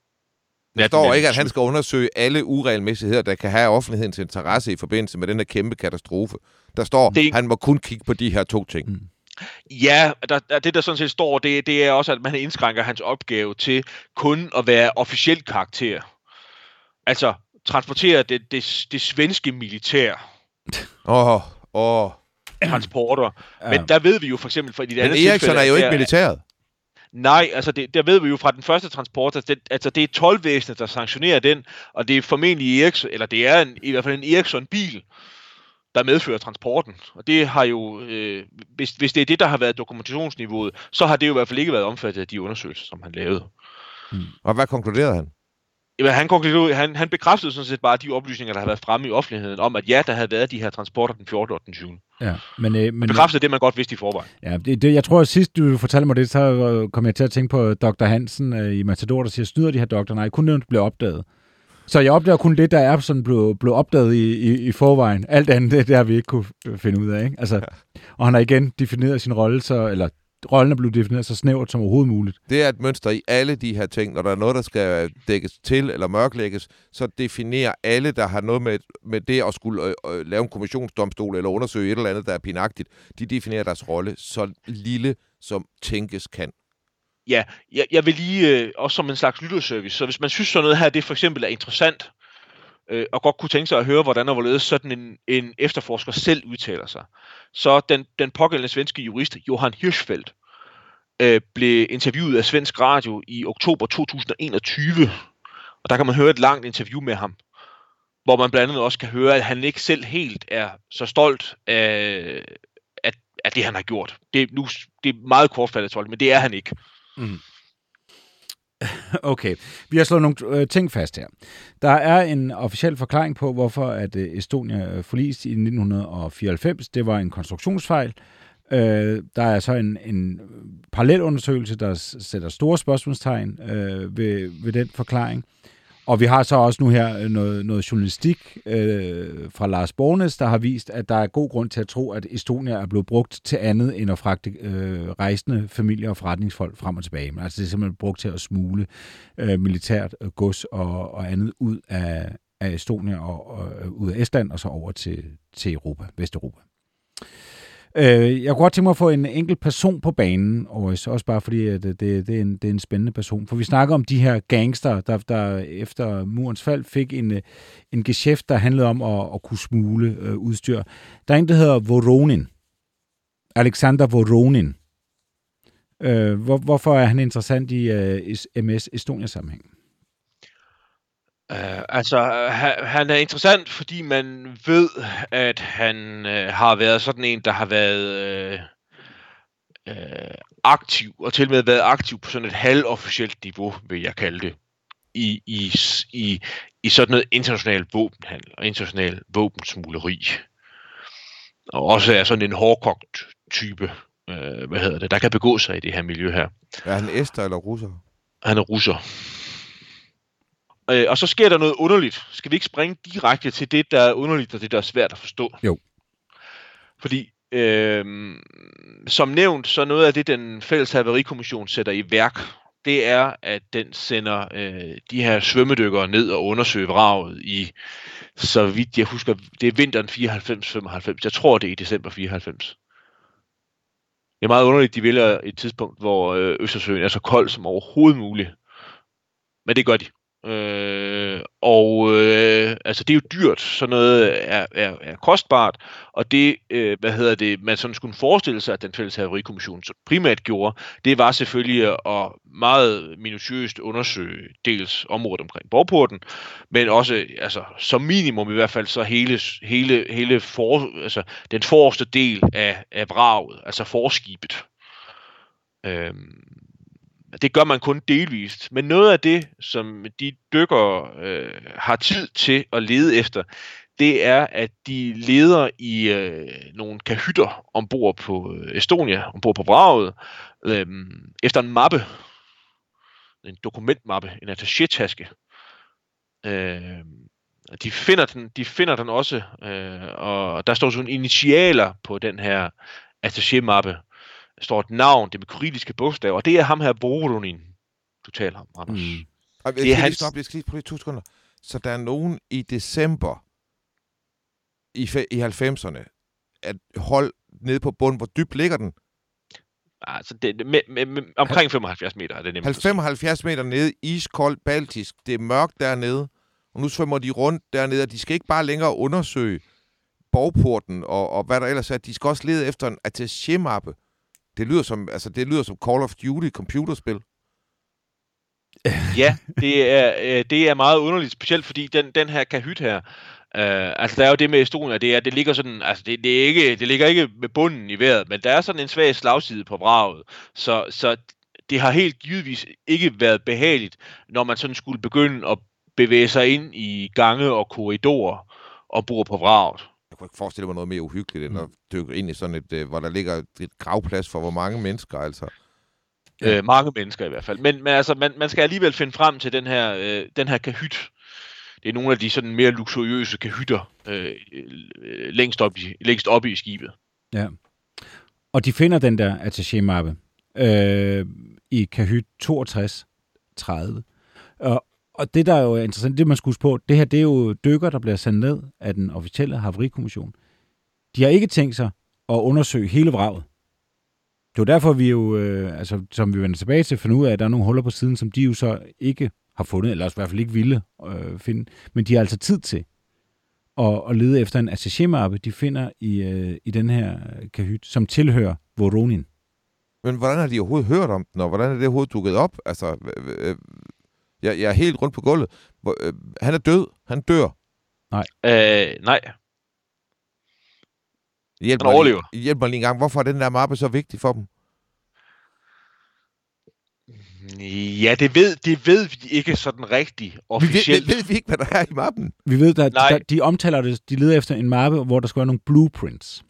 Der står ikke, at han skal undersøge alle uregelmæssigheder, der kan have offentlighedens interesse i forbindelse med den her kæmpe katastrofe. Der står, at han må kun kigge på de her to ting. Mm. Ja, der, der, det der sådan set står, det, det er også, at man indskrænker hans opgave til kun at være officiel karakter. Altså, transportere det, det, det svenske militær. <laughs> Åh, oh, åh. Oh transporter. Ja. Men der ved vi jo for eksempel fra de andet Eriksson er jo ikke militæret. Nej, altså det, der ved vi jo fra den første transport, at det, altså det er tolvvæsenet, der sanktionerer den, og det er formentlig Eriksson, eller det er en, i hvert fald en Eriksson-bil, der medfører transporten. Og det har jo, øh, hvis, hvis det er det, der har været dokumentationsniveauet, så har det jo i hvert fald ikke været omfattet af de undersøgelser, som han lavede. Hmm. Og hvad konkluderede han? Jamen, han, konkluderede, han, han bekræftede sådan set bare de oplysninger, der har været fremme i offentligheden, om at ja, der havde været de her transporter den 14. og den 20. Ja, men, øh, men, bekræftede det, man godt vidste i forvejen. Ja, det, det, jeg tror, at sidst du fortalte mig det, så kom jeg til at tænke på Dr. Hansen øh, i Matador, der siger, snyder de her doktor? Nej, kun det blev opdaget. Så jeg opdager kun det, der er sådan blevet, blevet opdaget i, i, i forvejen. Alt andet, det, det har vi ikke kunne finde ud af. Ikke? Altså, ja. Og han har igen defineret sin rolle, så, eller rollen er blevet defineret så snævert som overhovedet muligt. Det er et mønster i alle de her ting. Når der er noget, der skal dækkes til eller mørklægges, så definerer alle, der har noget med, med det at skulle øh, øh, lave en kommissionsdomstol eller undersøge et eller andet, der er pinagtigt, de definerer deres rolle så lille, som tænkes kan. Ja, jeg, jeg vil lige, øh, også som en slags lytterservice, så hvis man synes sådan noget her, det for eksempel er interessant, øh, og godt kunne tænke sig at høre, hvordan og hvorledes sådan en, en efterforsker selv udtaler sig. Så den, den pågældende svenske jurist, Johan Hirschfeldt, øh, blev interviewet af Svensk Radio i oktober 2021, og der kan man høre et langt interview med ham, hvor man blandt andet også kan høre, at han ikke selv helt er så stolt af, af, af det, han har gjort. Det nu, det er meget kortfattet, men det er han ikke. Mm. <laughs> Okay, vi har slået nogle øh, ting fast her. Der er en officiel forklaring på, hvorfor at øh, Estonia forlist forliste i 1994. Det var en konstruktionsfejl. Øh, der er så en, en øh, parallel undersøgelse, der sætter store spørgsmålstegn øh, ved, ved den forklaring. Og vi har så også nu her øh, noget, noget journalistik øh, fra Lars Bornes, der har vist, at der er god grund til at tro, at Estonia er blevet brugt til andet end at fragte øh, rejsende familier og forretningsfolk frem og tilbage. Men altså det er simpelthen brugt til at smule øh, militært øh, gods og, og andet ud af, af Estonia og, og øh, ud af Estland og så over til, til Europa, Vesteuropa. Øh, jeg kunne godt tænke mig at få en enkelt person på banen, og også bare fordi, at øh, det, det, er en, det er en spændende person. For vi snakker om de her gangster, der, der efter murens fald fik en, øh, en geschæft, der handlede om at, at kunne smule øh, udstyr. Der er en, der hedder Voronin. Alexander Voronin. Øh, hvor, hvorfor er han interessant i øh, MS Estonia-sammenhæng? Uh, altså, han, han er interessant, fordi man ved, at han uh, har været sådan en, der har været uh, uh, aktiv, og til og med været aktiv på sådan et halvofficielt niveau, vil jeg kalde det, i, i, i, i sådan noget international våbenhandel og international våbensmugleri. Og også er sådan en hårdkogt type, uh, hvad hedder det, der kan begå sig i det her miljø her. Er han æster eller russer? Han er russer. Øh, og så sker der noget underligt. Skal vi ikke springe direkte til det, der er underligt, og det, der er svært at forstå? Jo. Fordi, øh, som nævnt, så noget af det, den fælles haverikommission sætter i værk, det er, at den sender øh, de her svømmedykkere ned og undersøger vraget i, så vidt jeg husker, det er vinteren 94-95. Jeg tror, det er i december 94. Det er meget underligt, de vælger et tidspunkt, hvor øh, Østersøen er så kold som overhovedet muligt. Men det gør de. Øh, og øh, altså det er jo dyrt, sådan noget er, er, er kostbart, og det, øh, hvad hedder det, man sådan skulle forestille sig, at den fælles haverikommission primært gjorde, det var selvfølgelig at meget minutiøst undersøge dels området omkring borgporten, men også, altså som minimum i hvert fald, så hele, hele, hele for, altså, den forreste del af, af vraget, altså forskibet. Øh, det gør man kun delvist. Men noget af det, som de dykker øh, har tid til at lede efter, det er, at de leder i øh, nogle kahytter ombord på øh, Estonia, ombord på vraget, øh, efter en mappe, en dokumentmappe, en attaché-taske. Øh, de finder den, de finder den også, øh, og der står sådan initialer på den her attaché-mappe står et navn, det med kyrilliske bogstaver, og det er ham her Boronin, du taler om, Anders. Mm. Og det er hans... Stoppe, jeg skal lige prøve to sekunder. Så der er nogen i december i, i 90'erne, at hold nede på bunden, hvor dybt ligger den? Altså, det, med, med, med, omkring 75 meter er det nemt 75 meter nede, iskoldt, baltisk, det er mørkt dernede, og nu svømmer de rundt dernede, og de skal ikke bare længere undersøge borgporten og, og hvad der ellers er, de skal også lede efter en attaché-mappe. Det lyder som, altså, det lyder som Call of Duty computerspil. ja, det er, øh, det er meget underligt, specielt fordi den, den her kahyt her, øh, altså der er jo det med Estonia, det er, det ligger sådan, altså det, det, er ikke, det ligger ikke med bunden i vejret, men der er sådan en svag slagside på vraget, så, så det har helt givetvis ikke været behageligt, når man sådan skulle begynde at bevæge sig ind i gange og korridorer og bor på vraget forestille mig noget mere uhyggeligt, end mm. at dykke ind i sådan et, øh, hvor der ligger et gravplads for hvor mange mennesker, altså. Øh, mange mennesker i hvert fald. Men, men altså, man, man skal alligevel finde frem til den her, øh, den her kahyt. Det er nogle af de sådan mere luksuriøse kahytter øh, øh, længst, op i, længst oppe i skibet. Ja. Og de finder den der attaché-mappe øh, i kahyt 62 30. Og, og det, der er jo interessant, det man skulle huske på, det her, det er jo dykker, der bliver sendt ned af den officielle haverikommission. De har ikke tænkt sig at undersøge hele vraget. Det er derfor, vi jo, øh, altså, som vi vender tilbage til, finder ud af, at der er nogle huller på siden, som de jo så ikke har fundet, eller i hvert fald ikke ville øh, finde. Men de har altså tid til at, at lede efter en attaché-mappe, de finder i, øh, i den her kahyt, som tilhører Voronin. Men hvordan har de overhovedet hørt om den, og hvordan er det overhovedet dukket op? Altså, jeg, jeg er helt rundt på gulvet. Hvor, øh, han er død. Han dør. Nej. Øh, nej. Hjælp han overlever. Lige, hjælp mig lige en gang. Hvorfor er den der mappe så vigtig for dem? Ja, det ved, det ved vi ikke sådan rigtigt officielt. Vi ved, ved vi ikke, hvad der er i mappen? Vi ved, der, der, de omtaler det, de leder efter en mappe, hvor der skal være nogle blueprints.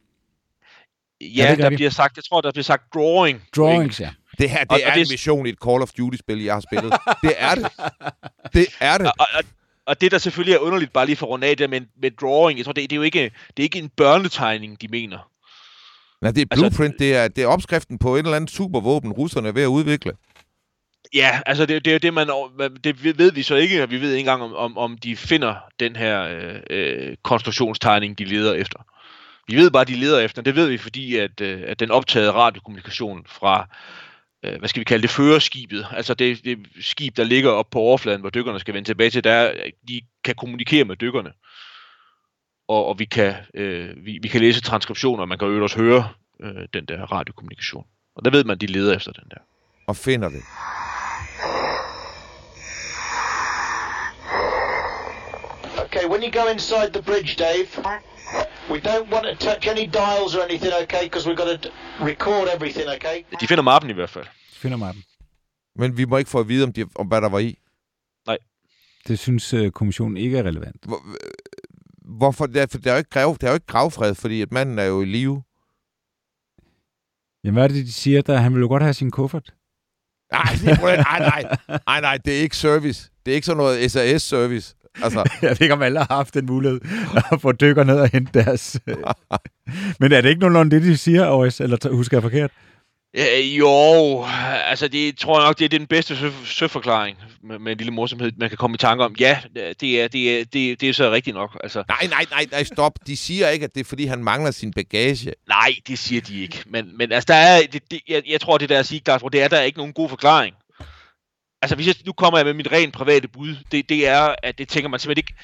Ja, der bliver sagt, jeg tror, der bliver sagt drawing. Drawings, ja. Det her, det og, er og en det... mission i et Call of Duty-spil, jeg har spillet. det er det. Det er det. Og, og, og det, der selvfølgelig er underligt, bare lige for at runde af det med, med drawing, jeg tror, det, det, er jo ikke, det er ikke en børnetegning, de mener. Nej, det er altså- blueprint, altså, det, er, det er opskriften på et eller andet supervåben, russerne er ved at udvikle. Ja, altså det, det er det, man, det ved vi så ikke, og vi ved ikke engang, om, om, om de finder den her øh, øh, konstruktionstegning, de leder efter. Vi ved bare, de leder efter. Det ved vi, fordi at, øh, at den optagede radiokommunikation fra, øh, hvad skal vi kalde det, førerskibet, altså det, det skib, der ligger op på overfladen, hvor dykkerne skal vende tilbage til, der de kan kommunikere med dykkerne. Og, og vi, kan, øh, vi, vi kan læse transkriptioner, og man kan jo også høre øh, den der radiokommunikation. Og der ved man, at de leder efter den der. Og finder det. Okay, when you go inside the bridge, Dave, we don't want to touch any dials or anything, okay? Because we've got to record everything, okay? De finder mappen i hvert fald. De finder mappen. Men vi må ikke få at vide, om, de, om hvad der var i. Det synes øh, kommissionen ikke er relevant. Hvor, hvorfor? Der, for der er jo ikke, grav, der er jo ikke gravfred, fordi at manden er jo i live. Jamen, hvad er det, de siger? Der, han vil jo godt have sin kuffert. Nej, nej, nej, nej, nej, det er ikke service. Det er ikke sådan noget SAS-service. Altså, <laughs> Jeg ved ikke, om alle har haft den mulighed at få dykker ned og hente deres... øh. Men er det ikke nogenlunde det, de siger, Aarhus? Eller husker jeg forkert? Øh, jo, altså det tror jeg nok, det er den bedste sø- søforklaring med, med en lille morsomhed, man kan komme i tanke om. Ja, det er, det er, det, det er så rigtigt nok. Altså, nej, nej, nej, nej, stop. De siger ikke, at det er, fordi han mangler sin bagage. nej, det siger de ikke. Men, men altså, der er, det, det, jeg, jeg tror, det der at sige, Claus, det er, der er ikke nogen god forklaring. Altså, hvis jeg, nu kommer jeg med mit rent private bud, det, det er, at det tænker man simpelthen ikke...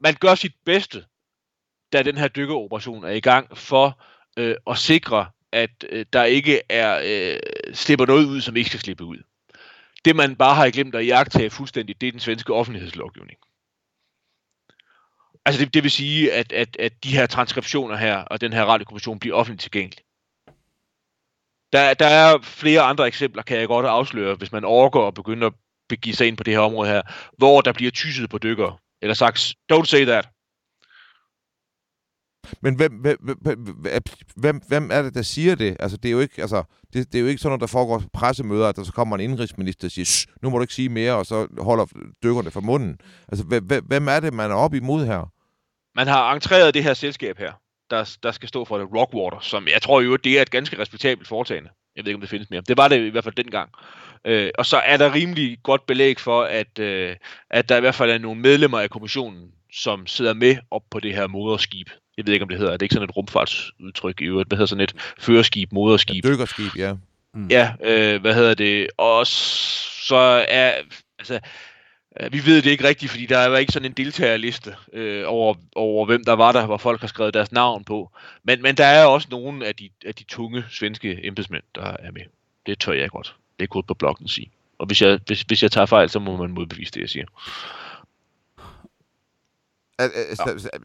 Man gør sit bedste, da den her dykkeroperation er i gang, for øh, at sikre, at øh, der ikke er øh, slipper noget ud, som ikke skal slippe ud. Det man bare har glemt at jagte fuldstændig, det er den svenske offentlighedslovgivning. Altså det, det vil sige, at, at, at de her transkriptioner her, og den her radiokommission bliver offentligt tilgængelig. Der, der er flere andre eksempler, kan jeg godt afsløre, hvis man overgår og begynder at begive sig ind på det her område her, hvor der bliver tysset på dykkere, eller sagt, don't say that. Men hvem, hvem, hvem, hvem, hvem er det, der siger det? Altså, det er jo ikke, altså, det, det er jo ikke sådan noget, der foregår på pressemøder, at der så kommer en indrigsminister og siger, nu må du ikke sige mere, og så holder dykkerne for munden. Altså, hvem, hvem er det, man er op imod her? Man har entreret det her selskab her, der, der skal stå for det, Rockwater, som jeg tror jo, det er et ganske respektabelt foretagende. Jeg ved ikke, om det findes mere. Det var det i hvert fald dengang. Øh, og så er der rimelig godt belæg for, at, øh, at der i hvert fald er nogle medlemmer af kommissionen, som sidder med op på det her moderskib. Jeg ved ikke, om det hedder. Er det ikke sådan et rumfartsudtryk i øvrigt? Hvad hedder sådan et førerskib, moderskib? Dykkerskib, ja. Ja, øh, hvad hedder det? Og så er, altså, vi ved det ikke rigtigt, fordi der er ikke sådan en deltagerliste øh, over, over, hvem der var der, hvor folk har skrevet deres navn på. Men, men der er også nogle af de, af de tunge svenske embedsmænd, der er med. Det tør jeg godt. Det er på bloggen sige. Og hvis jeg, hvis, hvis jeg tager fejl, så må man modbevise det, jeg siger. Al-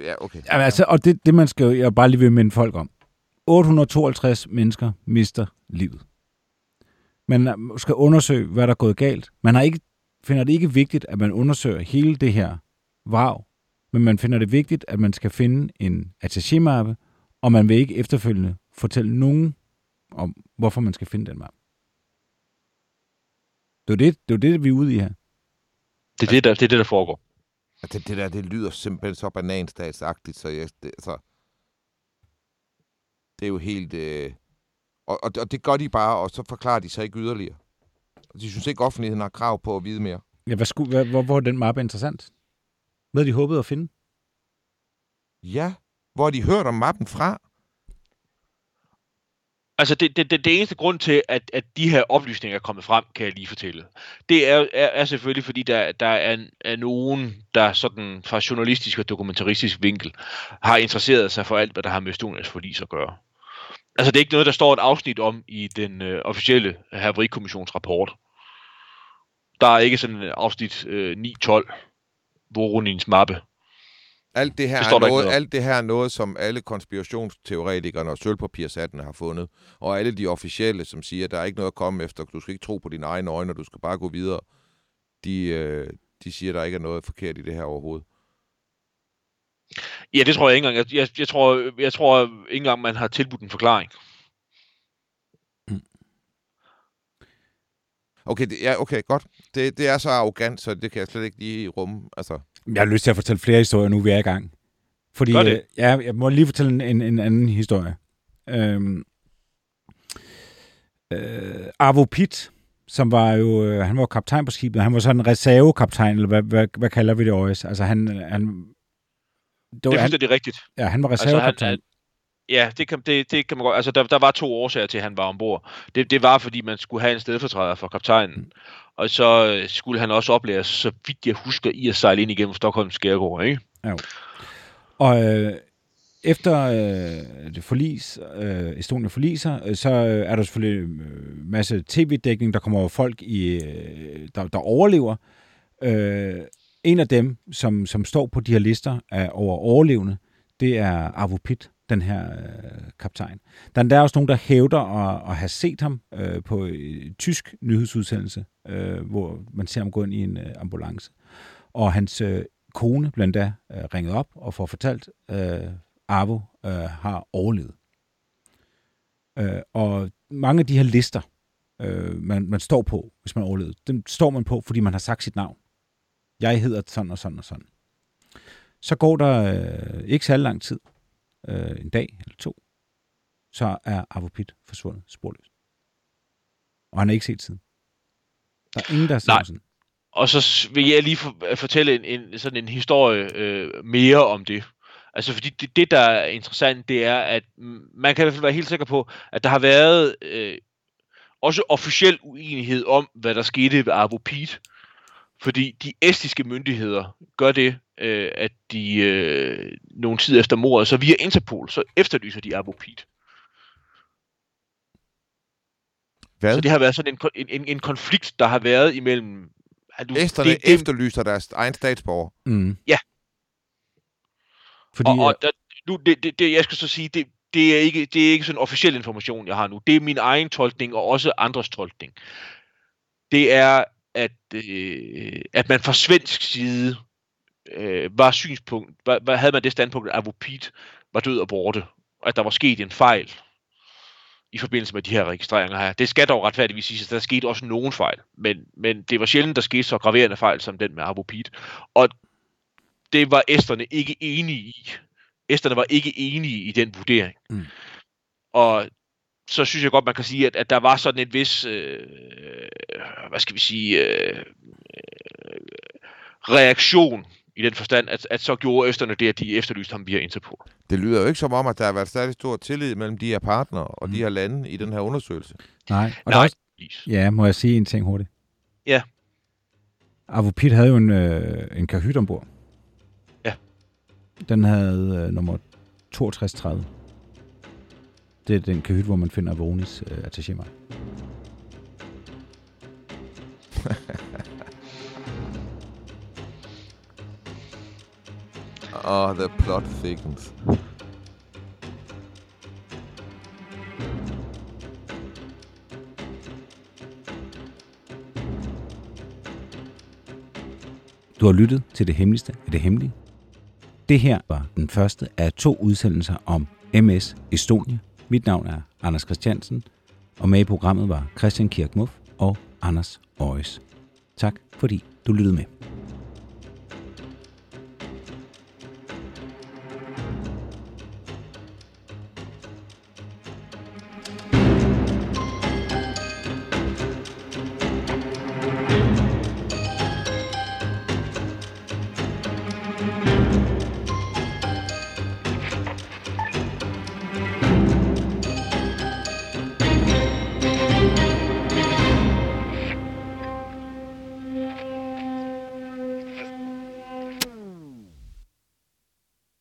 Ja, okay. Jamen, altså, og det, det man skal jo jeg bare lige vil minde folk om. 852 mennesker mister livet. Man skal undersøge, hvad der er gået galt. Man har ikke, finder det ikke vigtigt, at man undersøger hele det her vrag, men man finder det vigtigt, at man skal finde en attaché-mappe, og man vil ikke efterfølgende fortælle nogen om, hvorfor man skal finde den mappe. Det er det, det, er det vi er ude i her. Det er det, der, det, er det, der foregår. Altså, det, det der, det lyder simpelthen så bananstatsagtigt, så jeg, det, altså, det er jo helt... Øh, og, og, og det gør de bare, og så forklarer de sig ikke yderligere. De synes ikke, offentligheden har krav på at vide mere. Ja, hvad skulle, hvad, hvor, hvor er den mappe interessant? Hvad de håbede at finde? Ja, hvor har de hørt om mappen fra? Altså, det, det, det, det eneste grund til, at, at de her oplysninger er kommet frem, kan jeg lige fortælle, det er, er, er selvfølgelig, fordi der, der er, er nogen, der sådan fra journalistisk og dokumentaristisk vinkel har interesseret sig for alt, hvad der har med Estonias forlis at gøre. Altså, det er ikke noget, der står et afsnit om i den øh, officielle haverikommissionsrapport. Der er ikke sådan en afsnit øh, 9-12, Voronins mappe. Alt det her, Det er noget, alt det her er noget, som alle konspirationsteoretikerne og sølvpapirshattene har fundet. Og alle de officielle, som siger, at der er ikke noget at komme efter. Du skal ikke tro på dine egne øjne, og du skal bare gå videre. De, øh, de siger, at der ikke er noget forkert i det her overhovedet. Ja, det tror jeg ikke engang. Jeg, jeg, jeg, tror, jeg tror ikke engang, man har tilbudt en forklaring. Okay, det, ja, okay, godt. Det, det er så arrogant, så det kan jeg slet ikke lige rumme. Altså, Jeg har lyst til at fortælle flere historier, nu vi er i gang. Fordi, Gør det. øh, ja, jeg må lige fortælle en, en, en anden historie. Øhm, øh, Arvo Pitt, som var jo, øh, han var kaptajn på skibet, han var sådan en reservekaptajn, eller hvad, hvad, hvad kalder vi det også? Altså han, han det, Det var, er han, fuldstændig rigtigt. ja, han var Altså, reservekaptajn. han, ja, det kan, det, det kan man godt. Altså, der, der var to årsager til, at han var ombord. Det, det var, fordi man skulle have en stedfortræder for kaptajnen. Mm. Og så øh, skulle han også oplæres, så vidt jeg husker, i at sejle ind igennem Stockholms skærgård, ikke? Og øh, efter øh, det forlis, øh, Estonia forliser, øh, så øh, er der selvfølgelig en øh, masse tv-dækning. Der kommer jo folk, i, øh, der, der overlever. Øh, en af dem, som, som står på de her lister af, over overlevende, det er Arvo Pitt, den her øh, kaptajn. Der er også nogen, der hævder at, at have set ham øh, på en tysk nyhedsudsendelse, øh, hvor man ser ham gå ind i en øh, ambulance. Og hans øh, kone blandt andet øh, ringet op og får fortalt, øh, Arvo øh, har overlevet. Øh, og mange af de her lister, øh, man, man står på, hvis man overlevede, dem står man på, fordi man har sagt sit navn. Jeg hedder sådan og sådan og sådan. Så går der øh, ikke særlig lang tid, øh, en dag eller to, så er Arvo Pitt forsvundet sporløst. Og han er ikke set siden. Der er ingen, der har siden. Og så vil jeg lige for, fortælle en, en, sådan en historie øh, mere om det. Altså fordi det, det, der er interessant, det er, at man kan i hvert fald være helt sikker på, at der har været øh, også officiel uenighed om, hvad der skete ved Arvo Piet. Fordi de estiske myndigheder gør det, øh, at de øh, nogle tid efter mordet, så via Interpol, så efterlyser de Arvo Piet. Hvad? Så det har været sådan en, en, en, en konflikt, der har været imellem... at du, Esterne det, det, efterlyser deres egen statsborger. Mm. Ja. Fordi, og, og der, nu, det, det, det, jeg skal så sige, det, det, er ikke, det er ikke sådan officiel information, jeg har nu. Det er min egen tolkning, og også andres tolkning. Det er, at, øh, at man fra svensk side øh, var synspunkt, var, var, havde man det standpunkt, at Avopit var død og borte, og at der var sket en fejl i forbindelse med de her registreringer her. Det skal dog retfærdigvis sige, at der skete også nogen fejl, men, men det var sjældent, der skete så graverende fejl som den med Avopit. Og det var æsterne ikke enige i. Æsterne var ikke enige i den vurdering. Mm. Og så synes jeg godt, man kan sige, at, at der var sådan en vis, øh, hvad skal vi sige, øh, reaktion i den forstand, at, at så gjorde østerne det, at de efterlyste ham via Interpol. Det lyder jo ikke som om, at der har været særlig stor tillid mellem de her partnere og Mm. de her lande i den her undersøgelse. nej. Og der er Nej, også, ja, må jeg sige en ting hurtigt? Ja. Arvo Pitt havde jo en, øh, en kahyt ombord. Ja. Den havde øh, nummer 6230. Det er den kahyt, hvor man finder Vonis øh, attaché Oh, <laughs> the plot thickens. Du har lyttet til det hemmeligste af det hemmelige. Det her var den første af to udsendelser om MS Estonia. Mit navn er Anders Christiansen, og med i programmet var Christian Kirkmuff og Anders Øjes. Tak fordi du lyttede med.